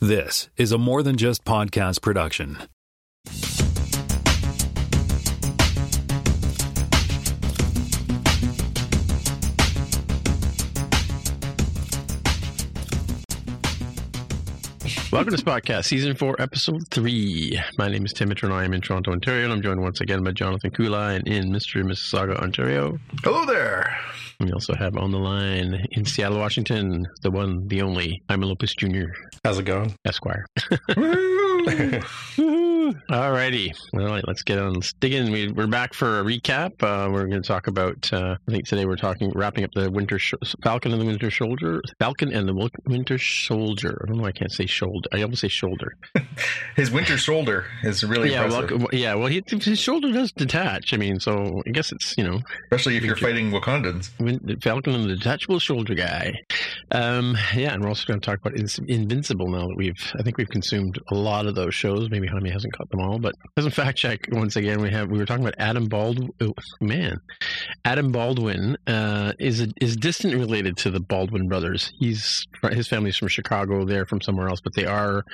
This is a more than just podcast production. Welcome to Spotcast, Season 4, Episode 3. My name is Tim Mitchell, and I am in Toronto, Ontario, and I'm joined once again by Jonathan Kuline in Mr. and Mississauga, Ontario. Hello there. We also have on the line in Seattle, Washington, the one, the only, Jaime Lopez Jr., How's it going? Esquire. Alrighty. All right, let's get on. Let's dig in. We, we're back for a recap. Uh, we're going to talk about, uh, I think today we're talking, wrapping up the Winter sh- Falcon and the Winter Soldier. Falcon and the Winter Soldier. I don't know why I can't say shoulder. I almost say shoulder. His winter shoulder is really yeah, impressive, well, yeah. Well, he, his shoulder does detach. I mean, so I guess it's you know especially if you're fighting Wakandans. Win- Falcon and the detachable shoulder guy. Um, yeah, and we're also going to talk about Invincible now that we've I think we've consumed a lot of those shows. Maybe Jaime hasn't caught them all, but as a fact check once again, we have we were talking about Adam Baldwin. Oh, man, Adam Baldwin uh, is is distant related to the Baldwin brothers. He's his family's from Chicago. They're from somewhere else, but they are.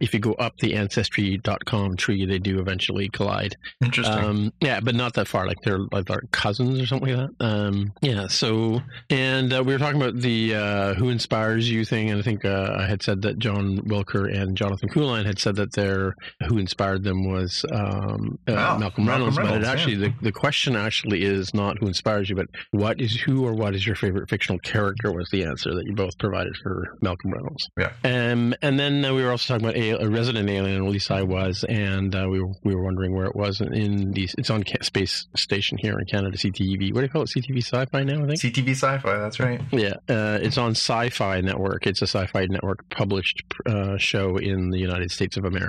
If you go up the ancestry.com tree, they do eventually collide. Interesting. Um, yeah, but not that far. Like they're like they're cousins or something like that. Um, yeah. So, and uh, we were talking about the uh, who inspires you thing, and I think uh, I had said that John Wilker and Jonathan Kuline had said that their who inspired them was um, uh, Wow, Malcolm Malcolm Reynolds. but it actually, yeah. the, the question actually is not who inspires you, but what is who or what is your favorite fictional character was the answer that you both provided for Malcolm Reynolds. Yeah. Um, and then uh, we were also talking about a, a resident alien, at least I was, and uh, we were we were wondering where it was in the. It's on space station here in Canada, CTV. What do you call it? CTV Sci-Fi now, I think. CTV Sci-Fi. That's right. Yeah, uh, it's on Sci-Fi Network. It's a Sci-Fi Network published uh, show in the United States of America.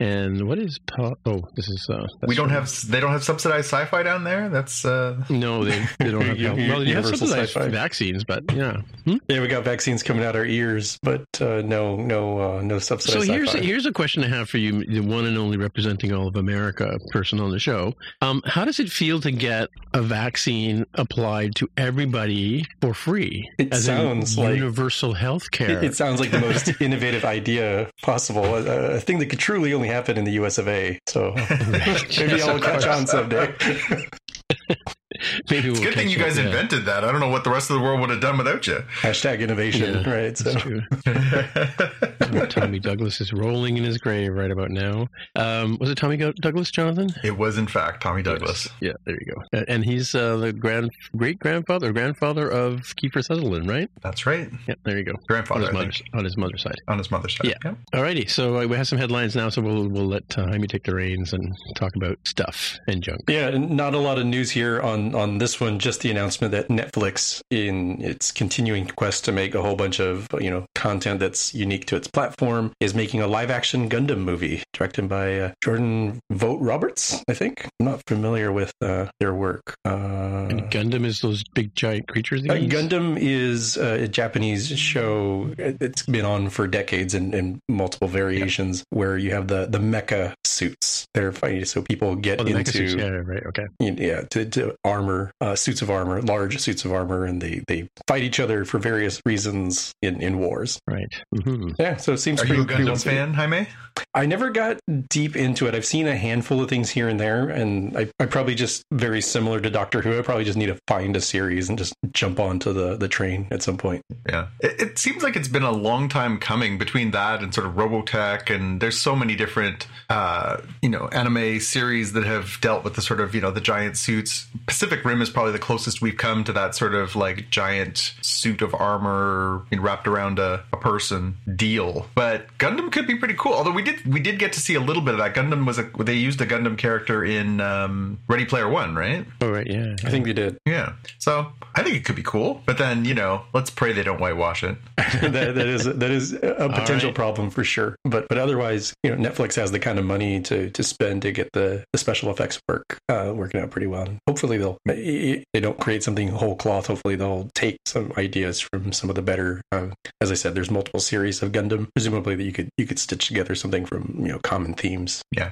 And what is? Po- oh, this is. Uh, we don't from- have. They don't have subsidized Sci-Fi down there. That's. uh No, they, they don't have. U- well, U- they have subsidized Sci-Fi. vaccines, but yeah. Yeah, we got vaccines coming out our ears, but uh, no, no, uh, no subsidized. So here's sci-fi. here's a question I have for you, the one and only representing all of America person on the show. Um, how does it feel to get a vaccine applied to everybody for free? It as in sounds like- universal health care. It, it sounds like the most innovative idea possible. A, a thing that could truly only happen in the U.S. of A. So maybe I'll catch on someday. Maybe It's a we'll good thing catch you up, guys yeah. invented that. I don't know what the rest of the world would have done without you. Hashtag innovation, Yeah, right? So That's true. Tommy Douglas is rolling in his grave right about now. Um, was it Tommy Go- Douglas, Jonathan? it was, in fact, Tommy Douglas. Yeah, there you go. And he's uh, the grand great grandfather, grandfather of Kiefer Sutherland, right? That's right. Yeah, there you go. On Grandfather, his I mother's think, on his mother's side. on his mother's side. Yeah. Alrighty, so uh, we have some headlines now, so we'll we'll let uh, Jaime take the reins and talk about stuff and junk. Yeah, not a lot of news here on on this one. Just the announcement that Netflix, in its continuing quest to make a whole bunch of you know content that's unique to its platform, is making a live action Gundam movie directed by uh, Jordan Vogt Roberts. I think I'm not familiar with uh, their work. Uh, And Gundam is those big giant creatures. uh. Gundam is uh, a Japanese show. It- It's been on for decades in, in multiple variations, where you have the the mecha suits. They're fighting, so people get Oh, into suits. Yeah, right. Okay. yeah to, to armor uh, suits of armor large suits of armor and they they fight each other for various reasons in in wars Right. hmm yeah so it seems Are pretty, you a Gundam fan, Jaime? i never got deep into it i've seen a handful of things here and there and i, I probably just very similar to doctor who i probably just need to find a series and just jump onto the the train at some point Yeah. It, it seems like it's been a long time coming between that and sort of Robotech, and there's so many different uh, uh, you know anime series that have dealt with the sort of you know the giant suits. Pacific Rim is probably the closest we've come to that sort of like giant suit of armor you know, wrapped around a, a person deal. But Gundam could be pretty cool. Although we did we did get to see a little bit of that. Gundam was a they used a Gundam character in um, Ready Player One, right? Oh right, yeah. I think they did. Yeah. So I think it could be cool. But then you know, let's pray they don't whitewash it. that, that is that is a potential right. problem for sure. But but otherwise, you know, Netflix has the kind of money to to spend to get the, the special effects work uh, working out pretty well. Hopefully, they'll they don't create something whole cloth. Hopefully, they'll take some ideas from some of the better. Uh, as I said, there's multiple series of Gundam. Presumably, that you could you could stitch together something from you know common themes. Yeah.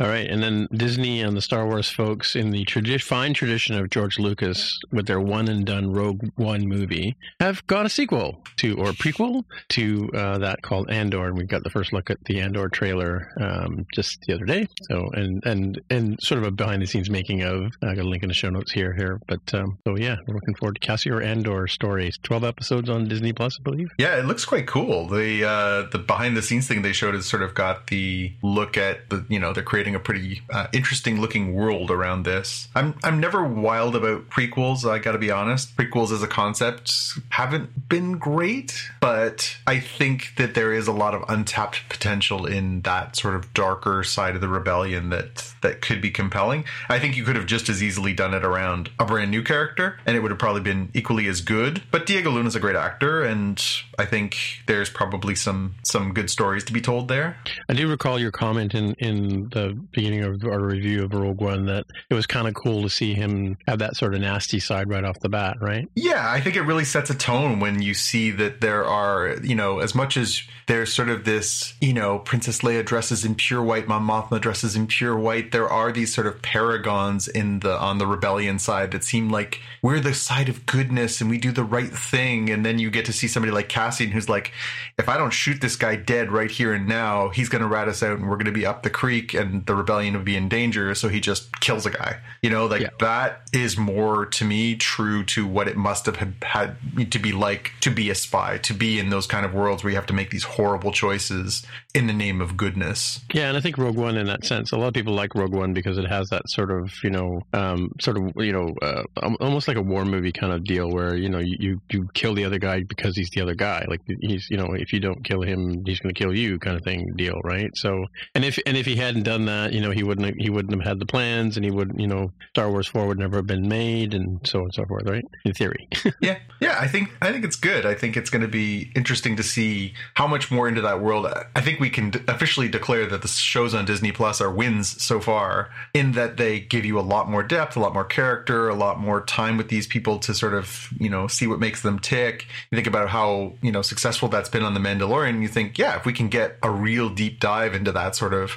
All right, and then Disney and the Star Wars folks, in the tradi- fine tradition of George Lucas, with their one and done Rogue One movie, have got a sequel to or prequel to uh, that called Andor, and we got the first look at the Andor trailer um, just the other day. So, and and and sort of a behind the scenes making of. I got a link in the show notes here here, but um, so yeah, we're looking forward to Cassian Andor stories. Twelve episodes on Disney Plus, I believe. Yeah, it looks quite cool. The uh, the behind the scenes thing they showed has sort of got the look at the you know they're creating a pretty uh, interesting looking world around this. I'm I'm never wild about prequels. I got to be honest. Prequels as a concept haven't been great, but I think that there is a lot of untapped potential in that sort of darker side of the rebellion that that could be compelling. I think you could have just as easily done it around a brand new character, and it would have probably been equally as good. But Diego Luna's a great actor, and I think there's probably some some good stories to be told there. I do recall your comment in, in the beginning of our review of Rogue One that it was kind of cool to see him have that sort of nasty side right off the bat, right? Yeah, I think it really sets a tone when you see that there are, you know, as much as there's sort of this, you know, Princess Leia dresses in pure white, Mon Mothma dresses in pure white. There are these sort of paragons in the on the rebellion side that seem like we're the side of goodness and we do the right thing. And then you get to see somebody like Cassian who's like, if I don't shoot this guy dead right here and now, he's going to rat us out and we're going to be up the creek and the rebellion will be in danger. So he just kills a guy. You know, like Yeah. that is more to me true to what it must have had, had to be like to be a spy, to be in those kind of worlds where you have to make these horrible choices in the name of goodness. Yeah, and I think Rogue One in that sense, a lot of people like Rogue One because it has that sort of, you know, um, sort of, you know, uh, almost like a war movie kind of deal where, you know, you, you, kill the other guy because he's the other guy. Like he's, you know, if you don't kill him, he's going to kill you kind of thing deal, right? So, and if, and if he hadn't done that, you know, he wouldn't, have, he wouldn't have had the plans and he would, you know, Star Wars 4 would never have been made and so on and so forth, right? In theory. Yeah, yeah, I think I think it's good. I think it's going to be interesting to see how much more into that world. I think we can officially declare that the shows on Disney Plus are wins so far, in that they give you a lot more depth, a lot more character, a lot more time with these people to sort of you know see what makes them tick. You think about how you know successful that's been on the Mandalorian. You think, yeah, if we can get a real deep dive into that sort of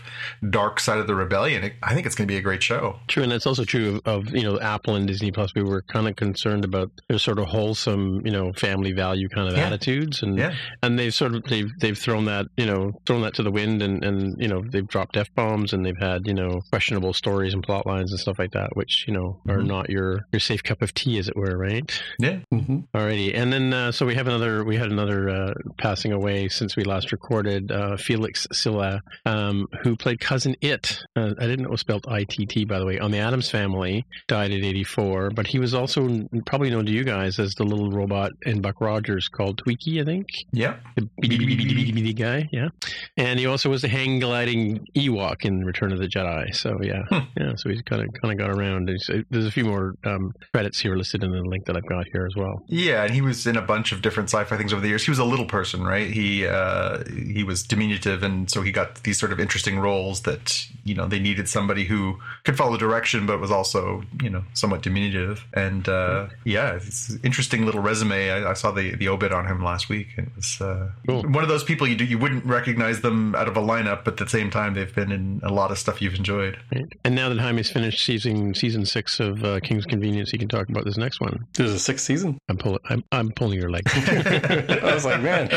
dark side of the rebellion, it, I think it's going to be a great show. True, and that's also true of, of you know Apple and Disney Plus. We were kind of concerned about their sort of wholesome, you know, family value kind of Yeah. attitudes, and Yeah. and they've sort of they've they've thrown that you know thrown that to the wind, and and you know they've dropped f bombs, and they've had you know questionable stories and plot lines and stuff like that, which you know are Mhm. not your your safe cup of tea, as it were, right? Yeah, Mm-hmm. Alrighty, and then uh, so we have another. We had another uh, passing away since we last recorded. Uh, Felix Silla, um, who played cousin It. Uh, I didn't know it was spelled I T T, by the way. On the Addams Family, died at 84. But he was also probably known to you guys as the little robot in Buck Rogers called Twiki, I think. yeah. The guy, yeah. And he also was the hang gliding Ewok in Return of the Jedi. So yeah, Hmm. yeah. So he's kind of kind of got around. There's a few more um, credits here listed in the link that I've got here as well. Yeah, and he was in a bunch of different sci-fi things over the years. He was a little person, right? He uh, he was diminutive, and so he got these sort of interesting roles that you know they needed somebody who could follow direction, but was also you know somewhat diminutive. And uh, yeah, it's an interesting little resume. I, I saw the the obit on him last week, it was uh, Cool. one of those people you do, you wouldn't recognize them out of a lineup, but at the same time they've been in a lot of stuff you've enjoyed. Right. And now that Jaime's finished season season six of uh, Kim's Convenience, he can talk about this next one. There's a sixth season. I'm pulling. I'm, I'm pulling your leg. I was like, man,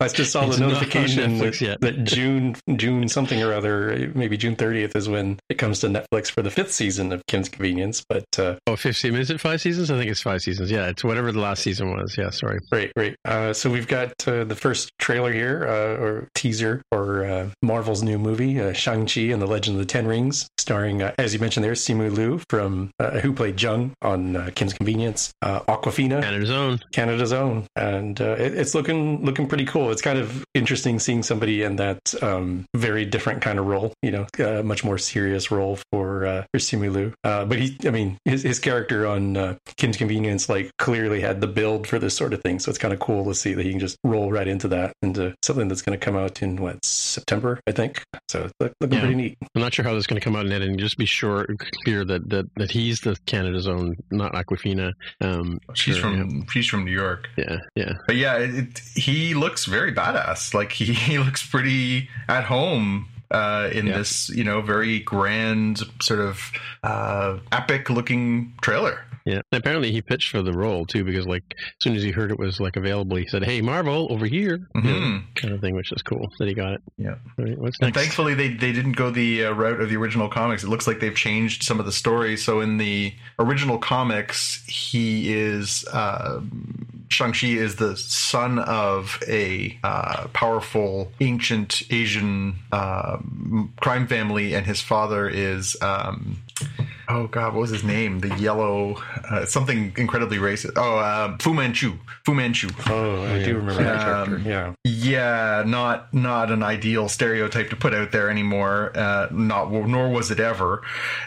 I just saw It's the notification that, that June, June something or other, maybe June 30th is when it comes to Netflix for the fifth season of Kim's Convenience. But uh, oh, 15 is it five seasons? I think it's five seasons. Yeah, it's whatever the last season was. Yeah, sorry. Right, right. Uh, so we've got uh, the first trailer here, uh, or teaser, for uh, Marvel's new movie, uh, Shang-Chi and the Legend of the Ten Rings, starring, uh, as you mentioned there, Simu Liu, from, uh, who played Jung on uh, Kim's Convenience, uh, Awkwafina, Canada's own. Canada's own. And it, it's looking looking pretty cool. It's kind of interesting seeing somebody in that um, very different kind of role, you know, a much more serious role for, for Simu Liu. but he, I mean, his, his character on Kim's Convenience, like, clearly had the build for this sort of thing. So it's kind of cool to see that he can just roll right into that, into something that's going to come out in what September, I think. So it's looking yeah. pretty neat. I'm not sure how this is going to come out in editing. Just be sure, clear that that, that he's the Canada's own, not Awkwafina. Um, she's sure, from yeah. she's from New York. Yeah, yeah. But yeah, it, it, he looks very badass. Like he, he looks pretty at home uh, in yeah. this, you know, very grand, sort of uh, epic looking trailer. Yeah. And apparently he pitched for the role too, because like as soon as he heard it was like available, he said, "Hey, Marvel, over here," mm-hmm. you know, kind of thing, which is cool that he got it. Yeah. Right, what's next? And thankfully, they they didn't go the uh, route of the original comics. It looks like they've changed some of the stories. So in the original comics, he is. Uh, Shang-Chi is the son of a uh, powerful ancient Asian uh, crime family, and his father is um, oh god, what was his name? The yellow, uh, something incredibly racist. Oh, uh, Fu Manchu. Fu Manchu. Oh, I do remember that character. Um, yeah, yeah, not not an ideal stereotype to put out there anymore. Uh, not nor was it ever,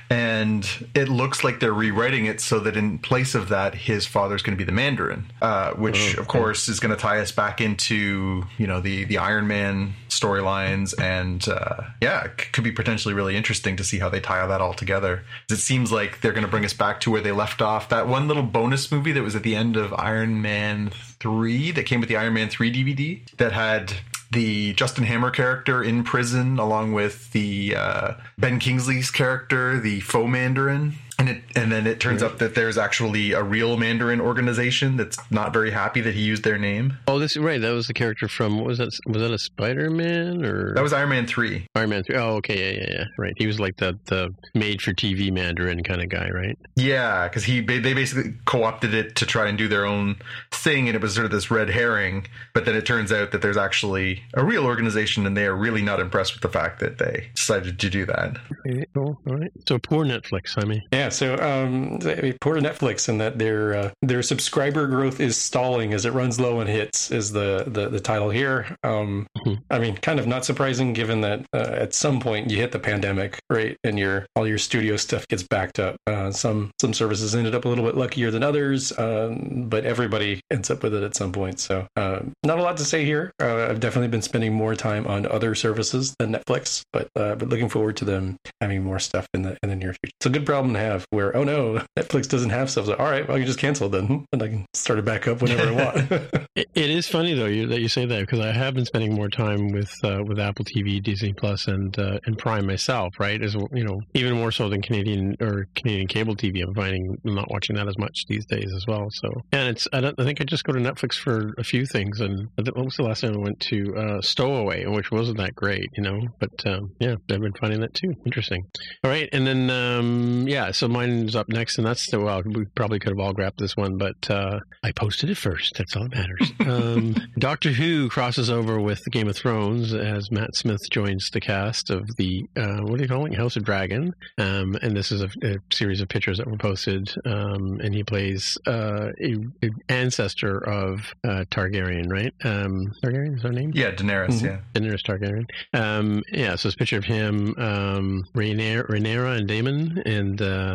and it looks like they're rewriting it so that in place of that, his father's going to be the Mandarin, uh, which oh, of course is going to tie us back into you know the the Iron Man storylines, and uh, yeah, it could be potentially really interesting to see how they tie that all together. It seems like they're going to bring us back to where they left off. That one little bonus movie that was at the end of Iron Man 3 that came with the Iron Man 3 DVD that had the Justin Hammer character in prison along with the uh, Ben Kingsley's character, the faux Mandarin and it and then it turns up that there's actually a real Mandarin organization that's not very happy that he used their name. Oh, this right. That was the character from what was that? Was that a Spider Man or that was Iron Man three? Iron Man three. Oh, okay, yeah, yeah, yeah. Right. He was like the the made for TV Mandarin kind of guy, right? Yeah, because he they basically co opted it to try and do their own thing, and it was sort of this red herring. But then it turns out that there's actually a real organization, and they are really not impressed with the fact that they decided to do that. Okay, cool. All right. So poor Netflix. I mean. Yeah, so um, poor Netflix and that their uh, their subscriber growth is stalling as it runs low and hits is the the, the title here. Um, mm-hmm. I mean, kind of not surprising given that uh, at some point you hit the pandemic, right, and your all your studio stuff gets backed up. Uh, some some services ended up a little bit luckier than others, um, but everybody ends up with it at some point. So uh, not a lot to say here. Uh, I've definitely been spending more time on other services than Netflix, but uh, but looking forward to them having more stuff in the in the near future. It's a good problem to have where oh no, Netflix doesn't have stuff. So, all right, well, I can just cancel then, and I can start it back up whenever I want. it, it is funny though you, that you say that because I have been spending more time with uh, with Apple TV, Disney Plus, and uh, and Prime myself. Right, as you know, even more so than Canadian or Canadian cable TV. I'm finding I'm not watching that as much these days as well. So, and it's I, I think I just go to Netflix for a few things. And what was the last time I went to uh, Stowaway, which wasn't that great, you know? But um, yeah, I've been finding that too. Interesting. All right, and then um, yeah, so mine up next, and that's the well, we probably could have all grabbed this one, but uh, I posted it first. That's all that matters. um, Doctor Who crosses over with Game of Thrones as Matt Smith joins the cast of the uh, what are you calling House of Dragon, um, and this is a, a, series of pictures that were posted, um, and he plays uh, a, a, ancestor of uh, Targaryen, right? Um, Targaryen is her name? Yeah, Daenerys. Mm-hmm. Yeah, Daenerys Targaryen. Um, yeah, so it's a picture of him, um, Rhaenyra, and Daemon, and uh,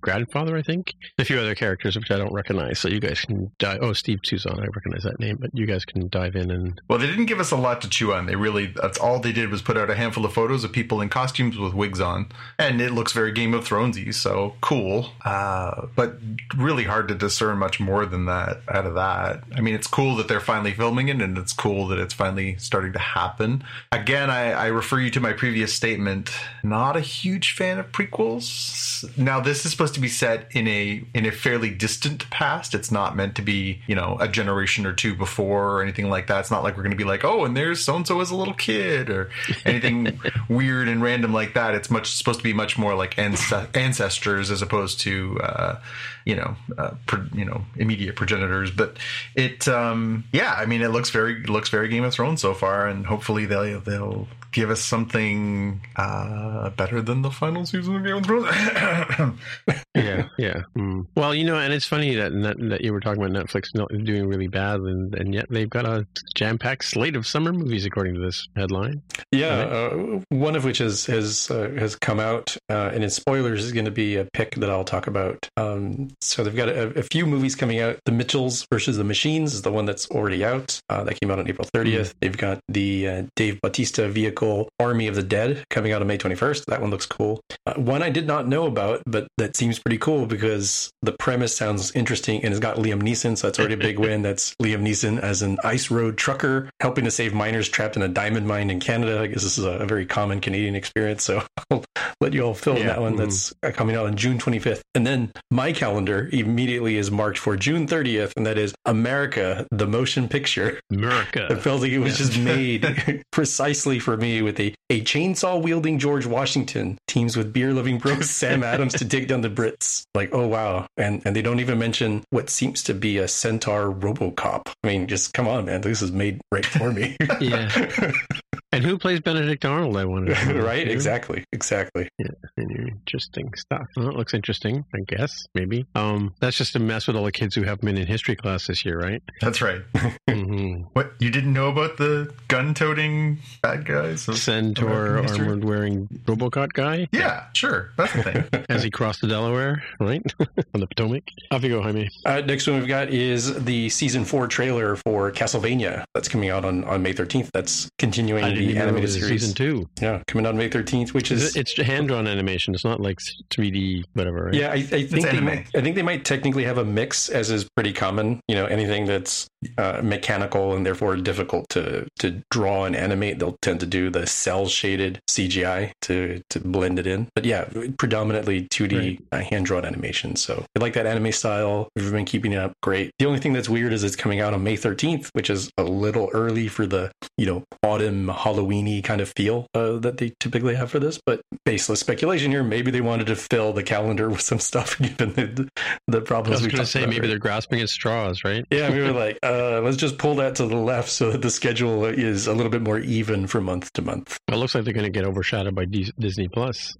grandfather, I think. A few other characters which I don't recognize. So you guys can dive. Oh, Steve Toussaint, I recognize that name, but you guys can dive in and. Well, they didn't give us a lot to chew on. They really that's all they did was put out a handful of photos of people in costumes with wigs on, and it looks very Game of Thronesy. So cool, uh, but really hard to discern much more than that out of that. I mean, it's cool that they're finally filming it, and it's cool that it's finally starting to happen. Again, I, I refer you to my previous statement. Not a huge fan of prequels. Now now this is supposed to be set in a in a fairly distant past. It's not meant to be you know a generation or two before or anything like that. It's not like we're going to be like oh and there's so and so as a little kid or anything weird and random like that. It's much supposed to be much more like ancestors as opposed to uh, you know uh, pro, you know immediate progenitors. But it um, yeah, I mean it looks very looks very Game of Thrones so far, and hopefully they'll they'll give us something uh, better than the final season of Game of Thrones. yeah, yeah. Mm. Well, you know, and it's funny that that you were talking about Netflix not doing really bad, and, and yet they've got a jam-packed slate of summer movies, according to this headline. Yeah, uh, one of which has has uh, has come out, uh, and in spoilers is going to be a pick that I'll talk about. Um, so they've got a, a, few movies coming out. The Mitchells versus the Machines is the one that's already out. Uh, that came out on April 30th. Mm. They've got the uh, Dave Bautista vehicle Army of the Dead coming out on May 21st. That one looks cool. Uh, one I did not know about, but that seems pretty cool because the premise sounds interesting and it's got Liam Neeson, so that's already a big win. That's Liam Neeson as an ice road trucker helping to save miners trapped in a diamond mine in Canada. I guess this is a, a very common Canadian experience, so I'll let you all fill in that one. Mm-hmm. That's uh, coming out on June 25th. And then my calendar immediately is marked for June 30th, and that is America, the motion picture. America. It felt like it was just made precisely for me with a, a chainsaw wielding George Washington teams with beer loving bros Sam Adams to dig down the Brits. Like, oh wow. And and they don't even mention what seems to be a centaur Robocop. I mean, just come on, man. This is made right for me. yeah. And who plays Benedict Arnold? I wonder. right? Exactly. Exactly. Yeah. Interesting stuff. Well, it looks interesting. I guess maybe. Um, that's just a mess with all the kids who haven't been in history class this year, right? That's right. mm-hmm. What you didn't know about the gun-toting bad guys? Centaur armored-wearing Robocop guy. Yeah, sure. That's the thing. As he crossed the Delaware, right on the Potomac. Off you go, Jaime. Uh, next one we've got is the season four trailer for Castlevania. That's coming out on on May thirteenth. That's continuing the animated series. Season two. Yeah, coming out May 13th, which is. It's hand drawn animation. It's not like 3D, whatever. Right? Yeah, I, I think they might, I think they might technically have a mix, as is pretty common. You know, anything that's uh, mechanical and therefore difficult to, to draw and animate, they'll tend to do the cell shaded CGI to, to blend it in. But yeah, predominantly 2D right. uh, hand drawn animation. So I like that anime style. We've been keeping it up great. The only thing that's weird is it's coming out on May 13th, which is a little early for the, you know, autumn Halloweeny kind of feel uh, that they typically have for this. But baseless speculation here. Maybe they wanted to fill the calendar with some stuff given the, the problems. I was going to say maybe right? they're grasping at straws, right? Yeah, we were like, uh, let's just pull that to the left so that the schedule is a little bit more even from month to month. It looks like they're going to get overshadowed by D- Disney Plus.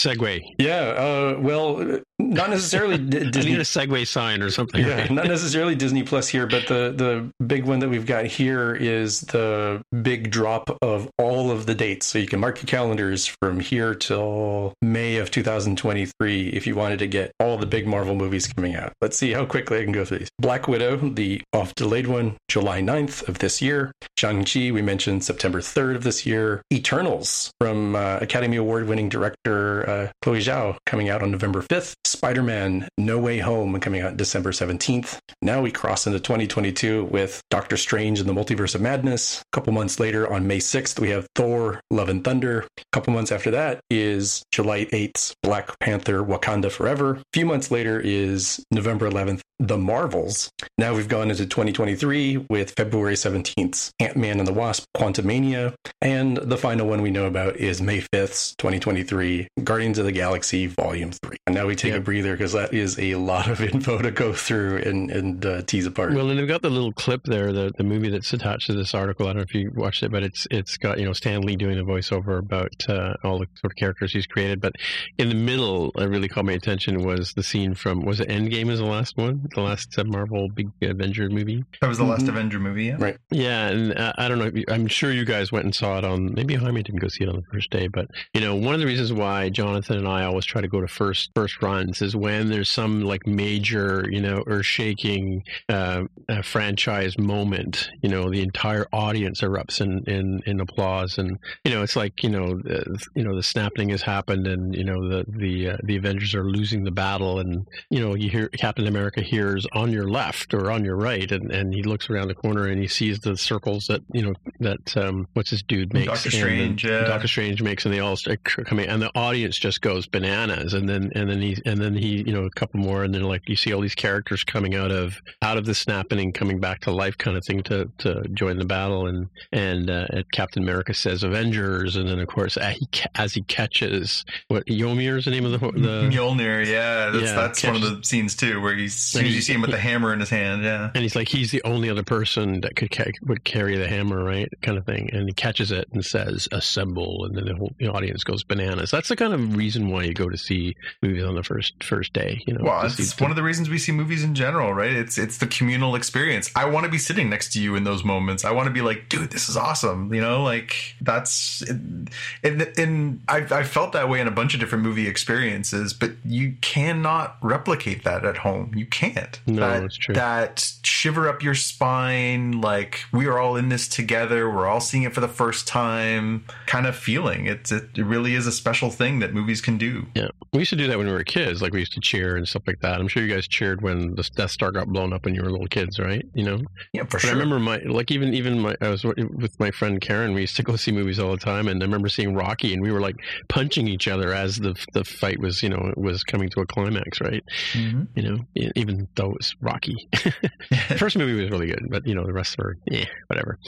Segue. Yeah. Uh, well, not necessarily D- Disney. I need a segue sign or something. Yeah, right? not necessarily Disney Plus here, but the the big one that we've got here is the big drop of all of the dates. So you can mark your calendars from here till May of 2023 if you wanted to get all the big Marvel movies coming out. Let's see how quickly I can go through these. Black Widow, the off delayed one, July 9th of this year. Shang-Chi, we mentioned September 3rd of this year. Eternals from uh, Academy Award winning director uh, Chloe Zhao coming out on November 5th. Spider Man No Way Home coming out December 17th. Now we cross into 2022 with Doctor Strange and the Multiverse of Madness. A couple months later, on May 6th, we have Thor Love and Thunder. A couple months after that is July 8th, Black Panther Wakanda Forever. A few months later is November 11th, The Marvels. Now we've gone into 2023 with February 17th, Ant Man and the Wasp Quantumania. And the final one we know about is May 5th, 2023, Guardians of the Galaxy Volume 3. And now we take yep. a breather because that is a lot of info to go through and, and uh, tease apart. Well, and they've got the little clip there, the, the movie that's attached to this article. I don't know if you watched it, but it's it's got you know Stan Lee doing the voiceover about uh, all the sort of characters he's created. But in the middle, it really caught my attention was the scene from was it Endgame is the last one, the last uh, Marvel big Avenger movie. That was the last mm-hmm. Avenger movie, yeah. Right. Yeah, and uh, I don't know. You, I'm sure you guys went and saw it on. Maybe Jaime didn't go see it on the first day, but you know, one of the reasons why Jonathan and I always try to go to first first runs is when there's some like major, you know, earth shaking uh, uh, franchise moment. You know, the entire audience erupts in, in, in applause, and you know, it's like you know, uh, you know, the snapping has happened, and you know, the the uh, the Avengers are losing the battle, and you know, you hear Captain America hears on your left or on your right, and, and he looks around the corner and he sees the circles that you know that um, what's this dude makes, Doctor Strange. Doctor Strange makes, and they all start coming, and the audience just goes bananas, and then and then he and then he you know a couple more, and then like you see all these characters coming out of out of the snapping, and coming back to life, kind of thing to to join the battle, and and uh, Captain America says Avengers, and then of course as he, as he catches what Yomir is the name of the the Mjolnir, yeah, that's, Yeah, that's one of the scenes too, where he's, as soon as you see him with the hammer in his hand, yeah. and he's like he's the only other person that could ca- would carry the hammer, right? Kind of thing. And he catches it and says "assemble," and then the whole the audience goes bananas. That's the kind of reason why you go to see movies on the first first day. You know, Well, it's one of the reasons we see movies in general, right? It's it's the communal experience. I want to be sitting next to you in those moments. I want to be like, dude, this is awesome. You know, like that's and and I've I felt that way in a bunch of different movie experiences, but you cannot replicate that at home. You can't. No, that, that's true. That shiver up your spine, like we are all in this together. We're all seeing it for the first time, kind of feeling. It's it, it really is a special thing that movies can do. Yeah, we used to do that when we were kids. Like we used to cheer and stuff like that. I'm sure you guys cheered when the Death Star got blown up when you were little kids, right? You know. Yeah, for sure. But I remember my like even even my I was with my friend Karen. We used to go see movies all the time, and I remember seeing Rocky, and we were like punching each other as the the fight was you know was coming to a climax, right? Mhm. You know, even though it was Rocky. the first movie was really good, but you know the rest were yeah whatever.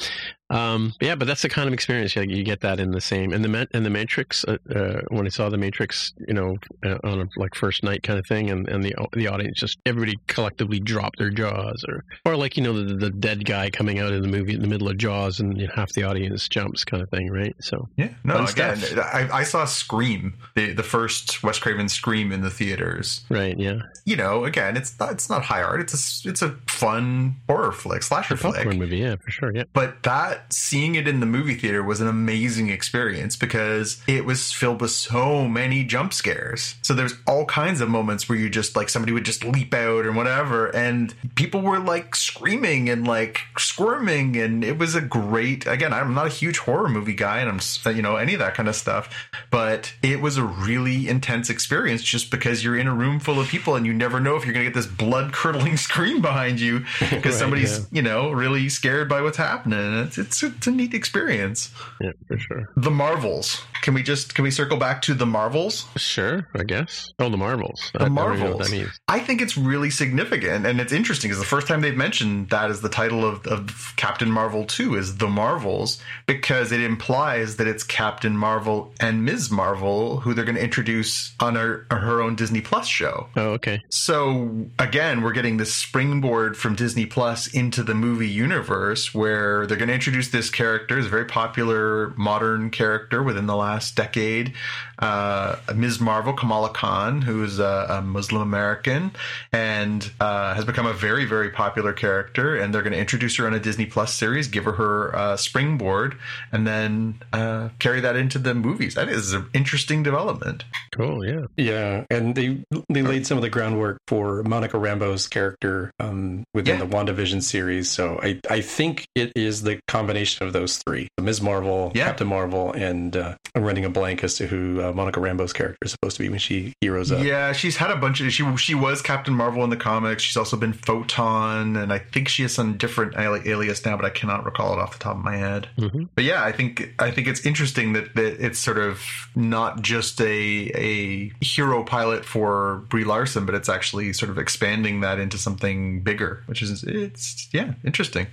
Um, yeah, but that's the kind of experience like, you get that in the same and the and the Matrix. Uh, uh, when I saw the Matrix, you know, uh, on a like first night kind of thing, and, and the the audience just everybody collectively dropped their jaws, or or like you know the, the dead guy coming out in the movie in the middle of Jaws, and you know, half the audience jumps, kind of thing, right? So Yeah, no, again. I, I saw Scream, the the first Wes Craven Scream in the theaters. right, yeah, You know, again, it's not it's not high art. It's a it's a fun horror flick, slasher flick. popcorn movie, yeah, for sure, yeah. But that seeing it in the movie theater was an amazing experience because it was filled with so many jump scares. So there's all kinds of moments where you just like somebody would just leap out or whatever, and people were like screaming and like squirming, and it was a great. Again, I'm not a huge horror movie guy, and I'm you know any of that kind of stuff, but it was a really intense experience just because you're in a room full of people and you never know if you're going to get this blood curdling scream behind you because Right, somebody's yeah. you know really scared by what's happening. It's, it's it's a neat experience. Yeah, for sure. The Marvels. Can we just can we circle back to the Marvels? Sure, I guess. Oh, the Marvels. The I don't know what Marvels. that means. I think it's really significant and it's interesting because the first time they've mentioned that is the title of, of Captain Marvel 2 is The Marvels because it implies that it's Captain Marvel and Ms. Marvel who they're going to introduce on her, her own Disney Plus show. Oh, okay. So again, we're getting this springboard from Disney Plus into the movie universe where they're going to introduce this character, is a very popular modern character within the last decade. Uh, Ms. Marvel, Kamala Khan, who is a, a Muslim American and uh, has become a very, very popular character. And they're going to introduce her on a Disney Plus series, give her her uh, springboard, and then uh, carry that into the movies. That is an interesting development. Cool. Yeah. Yeah, and they they laid some of the groundwork for Monica Rambeau's character um, within Yeah. the WandaVision series. So I I think it is the combination of those three: Ms. Marvel, Yeah. Captain Marvel, and uh, I'm running a blank as to who uh, Monica Rambeau's character is supposed to be when she heroes up. Yeah, she's had a bunch of she she was Captain Marvel in the comics. She's also been Photon, and I think she has some different ali- alias now, but I cannot recall it off the top of my head. Mhm. But yeah, I think I think it's interesting that, that it's sort of not just a a hero pilot for Brie Larson, but it's actually sort of expanding that into something bigger, which is it's yeah interesting.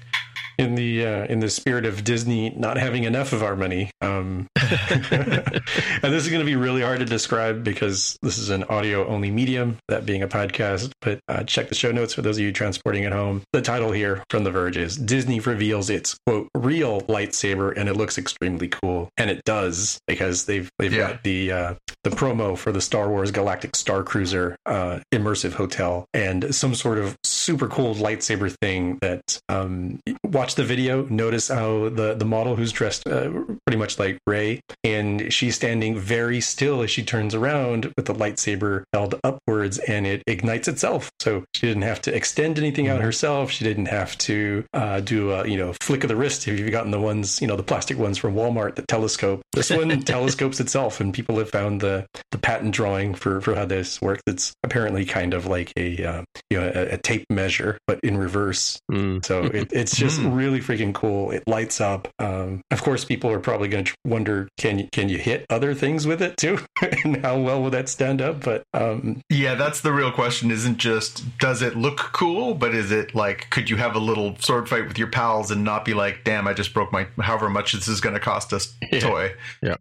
In the uh, in the spirit of Disney not having enough of our money. Um, and this is going to be really hard to describe because this is an audio only medium, that being a podcast. But uh, check the show notes for those of you transporting at home. The title here from The Verge is Disney reveals its quote real lightsaber, and it looks extremely cool, and it does because they've they've Yeah. got the uh, the promo for the Star Wars Galactic Star Cruiser uh, immersive hotel and some sort of super cool lightsaber thing that um, watch the video, notice how the, the model who's dressed uh, pretty much like Rey, and she's standing very still as she turns around with the lightsaber held upwards and it ignites itself. So she didn't have to extend anything out herself. She didn't have to uh, do a, you know, flick of the wrist if you've gotten the ones, you know, the plastic ones from Walmart that telescope. This one telescopes itself and people have found the, the patent drawing for, for how this works. It's apparently kind of like a, uh, you know, a, a tape measure, but in reverse. Mm. So it, it's just Mm. Really freaking cool. It lights up. Um, of course, people are probably going to wonder can you can you hit other things with it too, and how well will that stand up? But um, Yeah, that's the real question. Isn't just does it look cool, but is it like could you have a little sword fight with your pals and not be like, damn, I just broke my however much this is going to cost us Yeah. toy.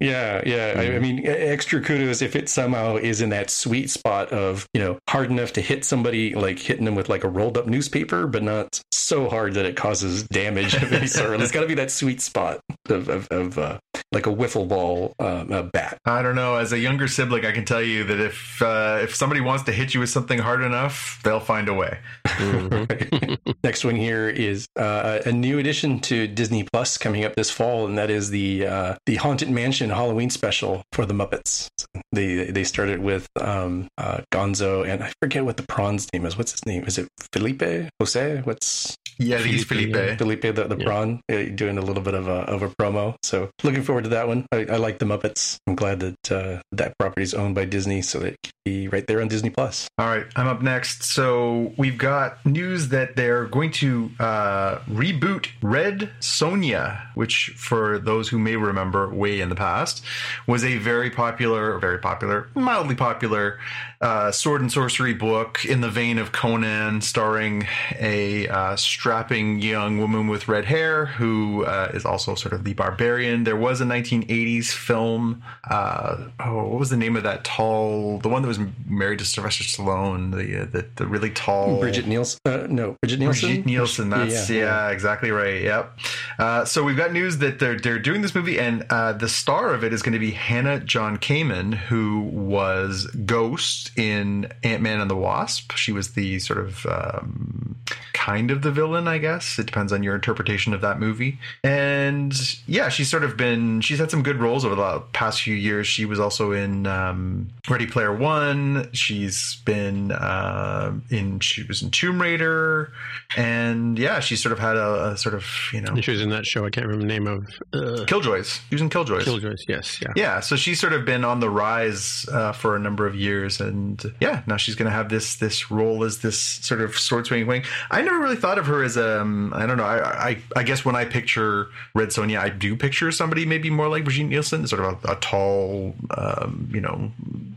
yeah, yeah. I, I mean, e- extra kudos if it somehow is in that sweet spot of you know hard enough to hit somebody, like hitting them with like a rolled up newspaper, but not so hard that it causes damage of any sort. There's got to be that sweet spot of of, of uh, like a wiffle ball um, a bat. I don't know. As a younger sibling, I can tell you that if uh, if somebody wants to hit you with something hard enough, they'll find a way. Next one here is uh, a new addition to Disney Plus coming up this fall, and that is the uh, the Haunted Mansion Halloween special for the Muppets. They they started with um, uh, Gonzo, and I forget what the prawn's name is. What's his name? Is it Felipe? Jose? What's Yeah, he's Felipe, Felipe. Felipe the, the Yeah. prawn uh, doing a little bit of a of a promo. So looking forward to that one. I, I like the Muppets. I'm glad that uh, that property is owned by Disney, so that it can be right there on Disney Plus. All right, I'm up next. So we've got news that they're going to uh, reboot Red Sonja, which, for those who may remember, way in the past, was a very popular, very popular, mildly popular uh, sword and sorcery book in the vein of Conan, starring a uh, strapping young woman with red hair who uh, is also sort of the barbarian. There was a 1980s film. Uh, oh, what was the name of that tall? The one that was married to Sylvester Stallone. The uh, the, the really tall Bridget Nielsen? Uh, no, Bridget Nielsen. Brigitte Nielsen. That's yeah, exactly right. Yep. Uh, so we've got news that they're they're doing this movie, and uh, the star of it is going to be Hannah John Kamen, who was Ghost in Ant Man and the Wasp. She was the sort of um, kind of the villain, I guess. It depends on your interpretation of that movie. And yeah, she's sort of been she's had some good roles over the past few years. She was also in um, Ready Player One. She's been uh, in she was in Tomb Raider, and yeah, she sort of had a, a sort of you know She was in that show. I can't remember the name of uh, Killjoys. She was in Killjoys. Killjoys. Yes, yeah. Yeah, so she's sort of been on the rise uh, for a number of years, and yeah, now she's going to have this this role as this sort of sword swinging wing. I never really thought of her as um, I don't know. I, I I guess when I picture Red Sonja, I do picture somebody maybe more like Brigitte Nielsen, sort of a, a tall, um, you know,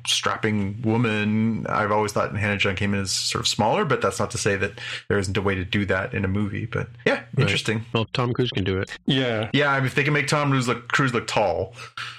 strapping woman. I've always thought Hannah John Kamen as sort of smaller, but that's not to say that there isn't a way to do that in a movie. But yeah, interesting. Well, Tom Cruise can do it. Yeah, Yeah, I mean, if they can make Tom Cruise look Cruise look tall,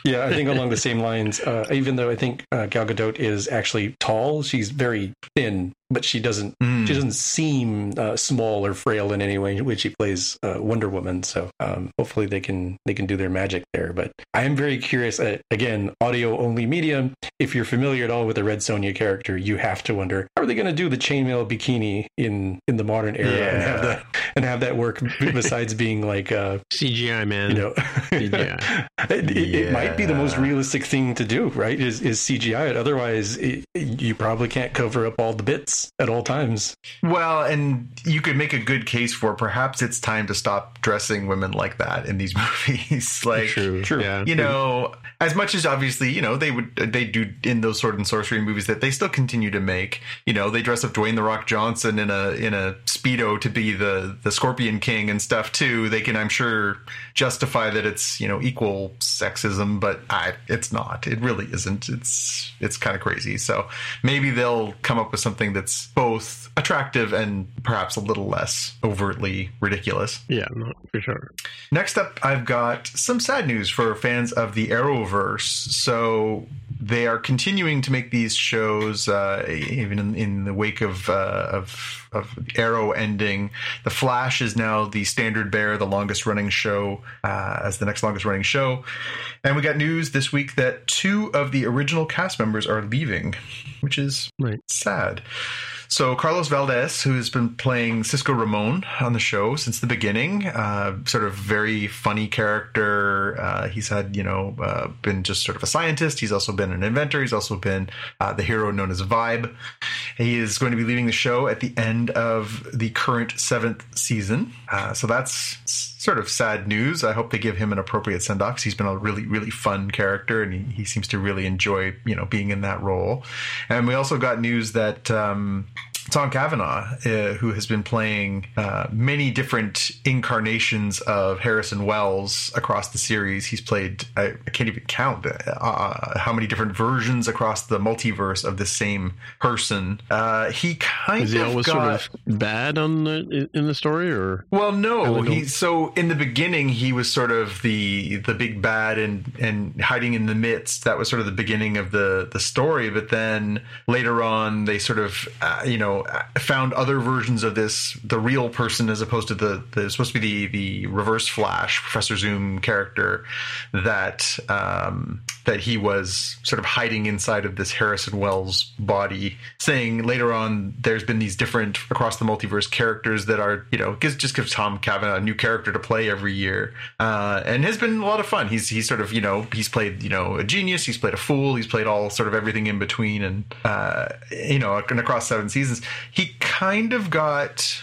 yeah. I think along the same lines. Uh, even though I think uh, Gal Gadot is actually tall, she's very thin, but she doesn't. Mm. She doesn't seem uh, small or frail in any way when she plays uh, Wonder Woman. So um, hopefully they can they can do their magic there. But I am very curious. Uh, again, audio only medium. If you're familiar at all with the Red Sonja character, you have to wonder how are they going to do the chainmail bikini in in the modern era and have that and have that work besides being like uh, CGI man. you know CGI. it, it- it might be the most realistic thing to do right is, is cgi it otherwise you probably can't cover up all the bits at all times Well, and you could make a good case for perhaps it's time to stop dressing women like that in these movies. like, True. True. Yeah. you know, as much as obviously, you know, they would they do in those sword and sorcery movies that they still continue to make. You know, they dress up Dwayne the Rock Johnson in a in a speedo to be the the Scorpion King and stuff too. They can, I'm sure, justify that it's you know equal sexism, but I it's not. It really isn't. It's it's kind of crazy. So maybe they'll come up with something that's both attractive and perhaps a little less overtly ridiculous. Yeah, no, for sure. Next up, I've got some sad news for fans of the Arrowverse. So they are continuing to make these shows, uh, even in, in the wake of, uh, of of Arrow ending. The Flash is now the standard bearer, the longest running show, uh, as the next longest running show. And we got news this week that two of the original cast members are leaving, which is Right. sad. So Carlos Valdes, who has been playing Cisco Ramon on the show since the beginning, uh, sort of very funny character. Uh, he's had, you know, uh, been just sort of a scientist. He's also been an inventor. He's also been uh, the hero known as Vibe. He is going to be leaving the show at the end of the current seventh season. Uh, so that's sort of sad news. I hope they give him an appropriate send off. He's been a really, really fun character, and he, he seems to really enjoy, you know, being in that role. And we also got news that um, Tom Cavanagh, uh, who has been playing uh, many different incarnations of Harrison Wells across the series. He's played, I, I can't even count uh, how many different versions across the multiverse of the same person. Uh, he kind Is of he always got, sort of bad on the in the story, or well, no, he so in the beginning he was sort of the the big bad and and hiding in the midst. That was sort of the beginning of the the story. But then later on, they sort of uh, you know found other versions of this the real person as opposed to the the supposed to be the the reverse Flash Professor Zoom character that um, that he was sort of hiding inside of this Harrison Wells body. Saying later on, there's been these different across the multiverse characters that are you know gives, just gives Tom Cavanagh a new character to play every year, uh, and has been a lot of fun. He's he's sort of you know he's played you know a genius, he's played a fool, he's played all sort of everything in between, and uh, you know and across seven seasons, he kind of got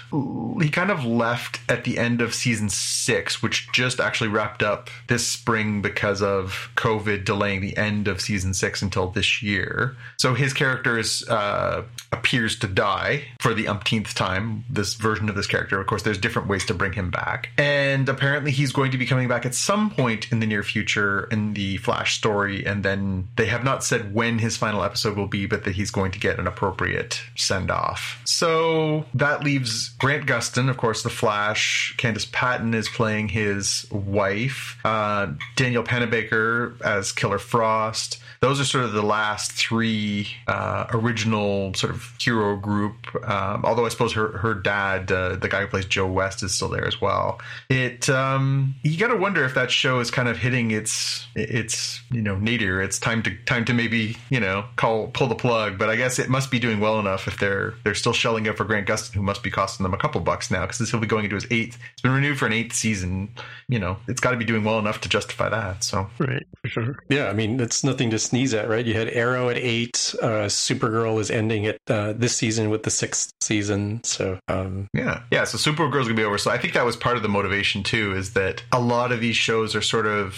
he kind of left at the end of season six, which just actually wrapped up this spring because of COVID delaying the end of season six until this year. So his character is uh, appears to die for the umpteenth time. This version of this character, of course, there's different ways to bring him back, and apparently he's going to be coming back at some point in the near future in the Flash story. And then they have not said when his final episode will be, but that he's going to get an appropriate send off. So that leaves Grant Gustin, of course, the Flash. Candice Patton is playing his wife. Uh, Danielle Panabaker as Killer Frost. Those are sort of the last three uh, original sort of hero group. Um, although I suppose her her dad, uh, the guy who plays Joe West, is still there as well. It um, you got to wonder if that show is kind of hitting its its you know nadir. It's time to time to maybe you know call pull the plug. But I guess it must be doing well enough if they're they're still shelling out for Grant Gustin, who must be costing them a couple bucks now because will be going into his eighth. It's been renewed for an eighth season. You know, it's got to be doing well enough to justify that. So right for sure? Yeah, I mean, it's nothing to sneeze at, right? You had Arrow at eight. Uh, Supergirl is ending it uh, this season with the sixth season. So, um, Yeah, yeah. So Supergirl's gonna be over. So I think that was part of the motivation too, is that a lot of these shows are sort of.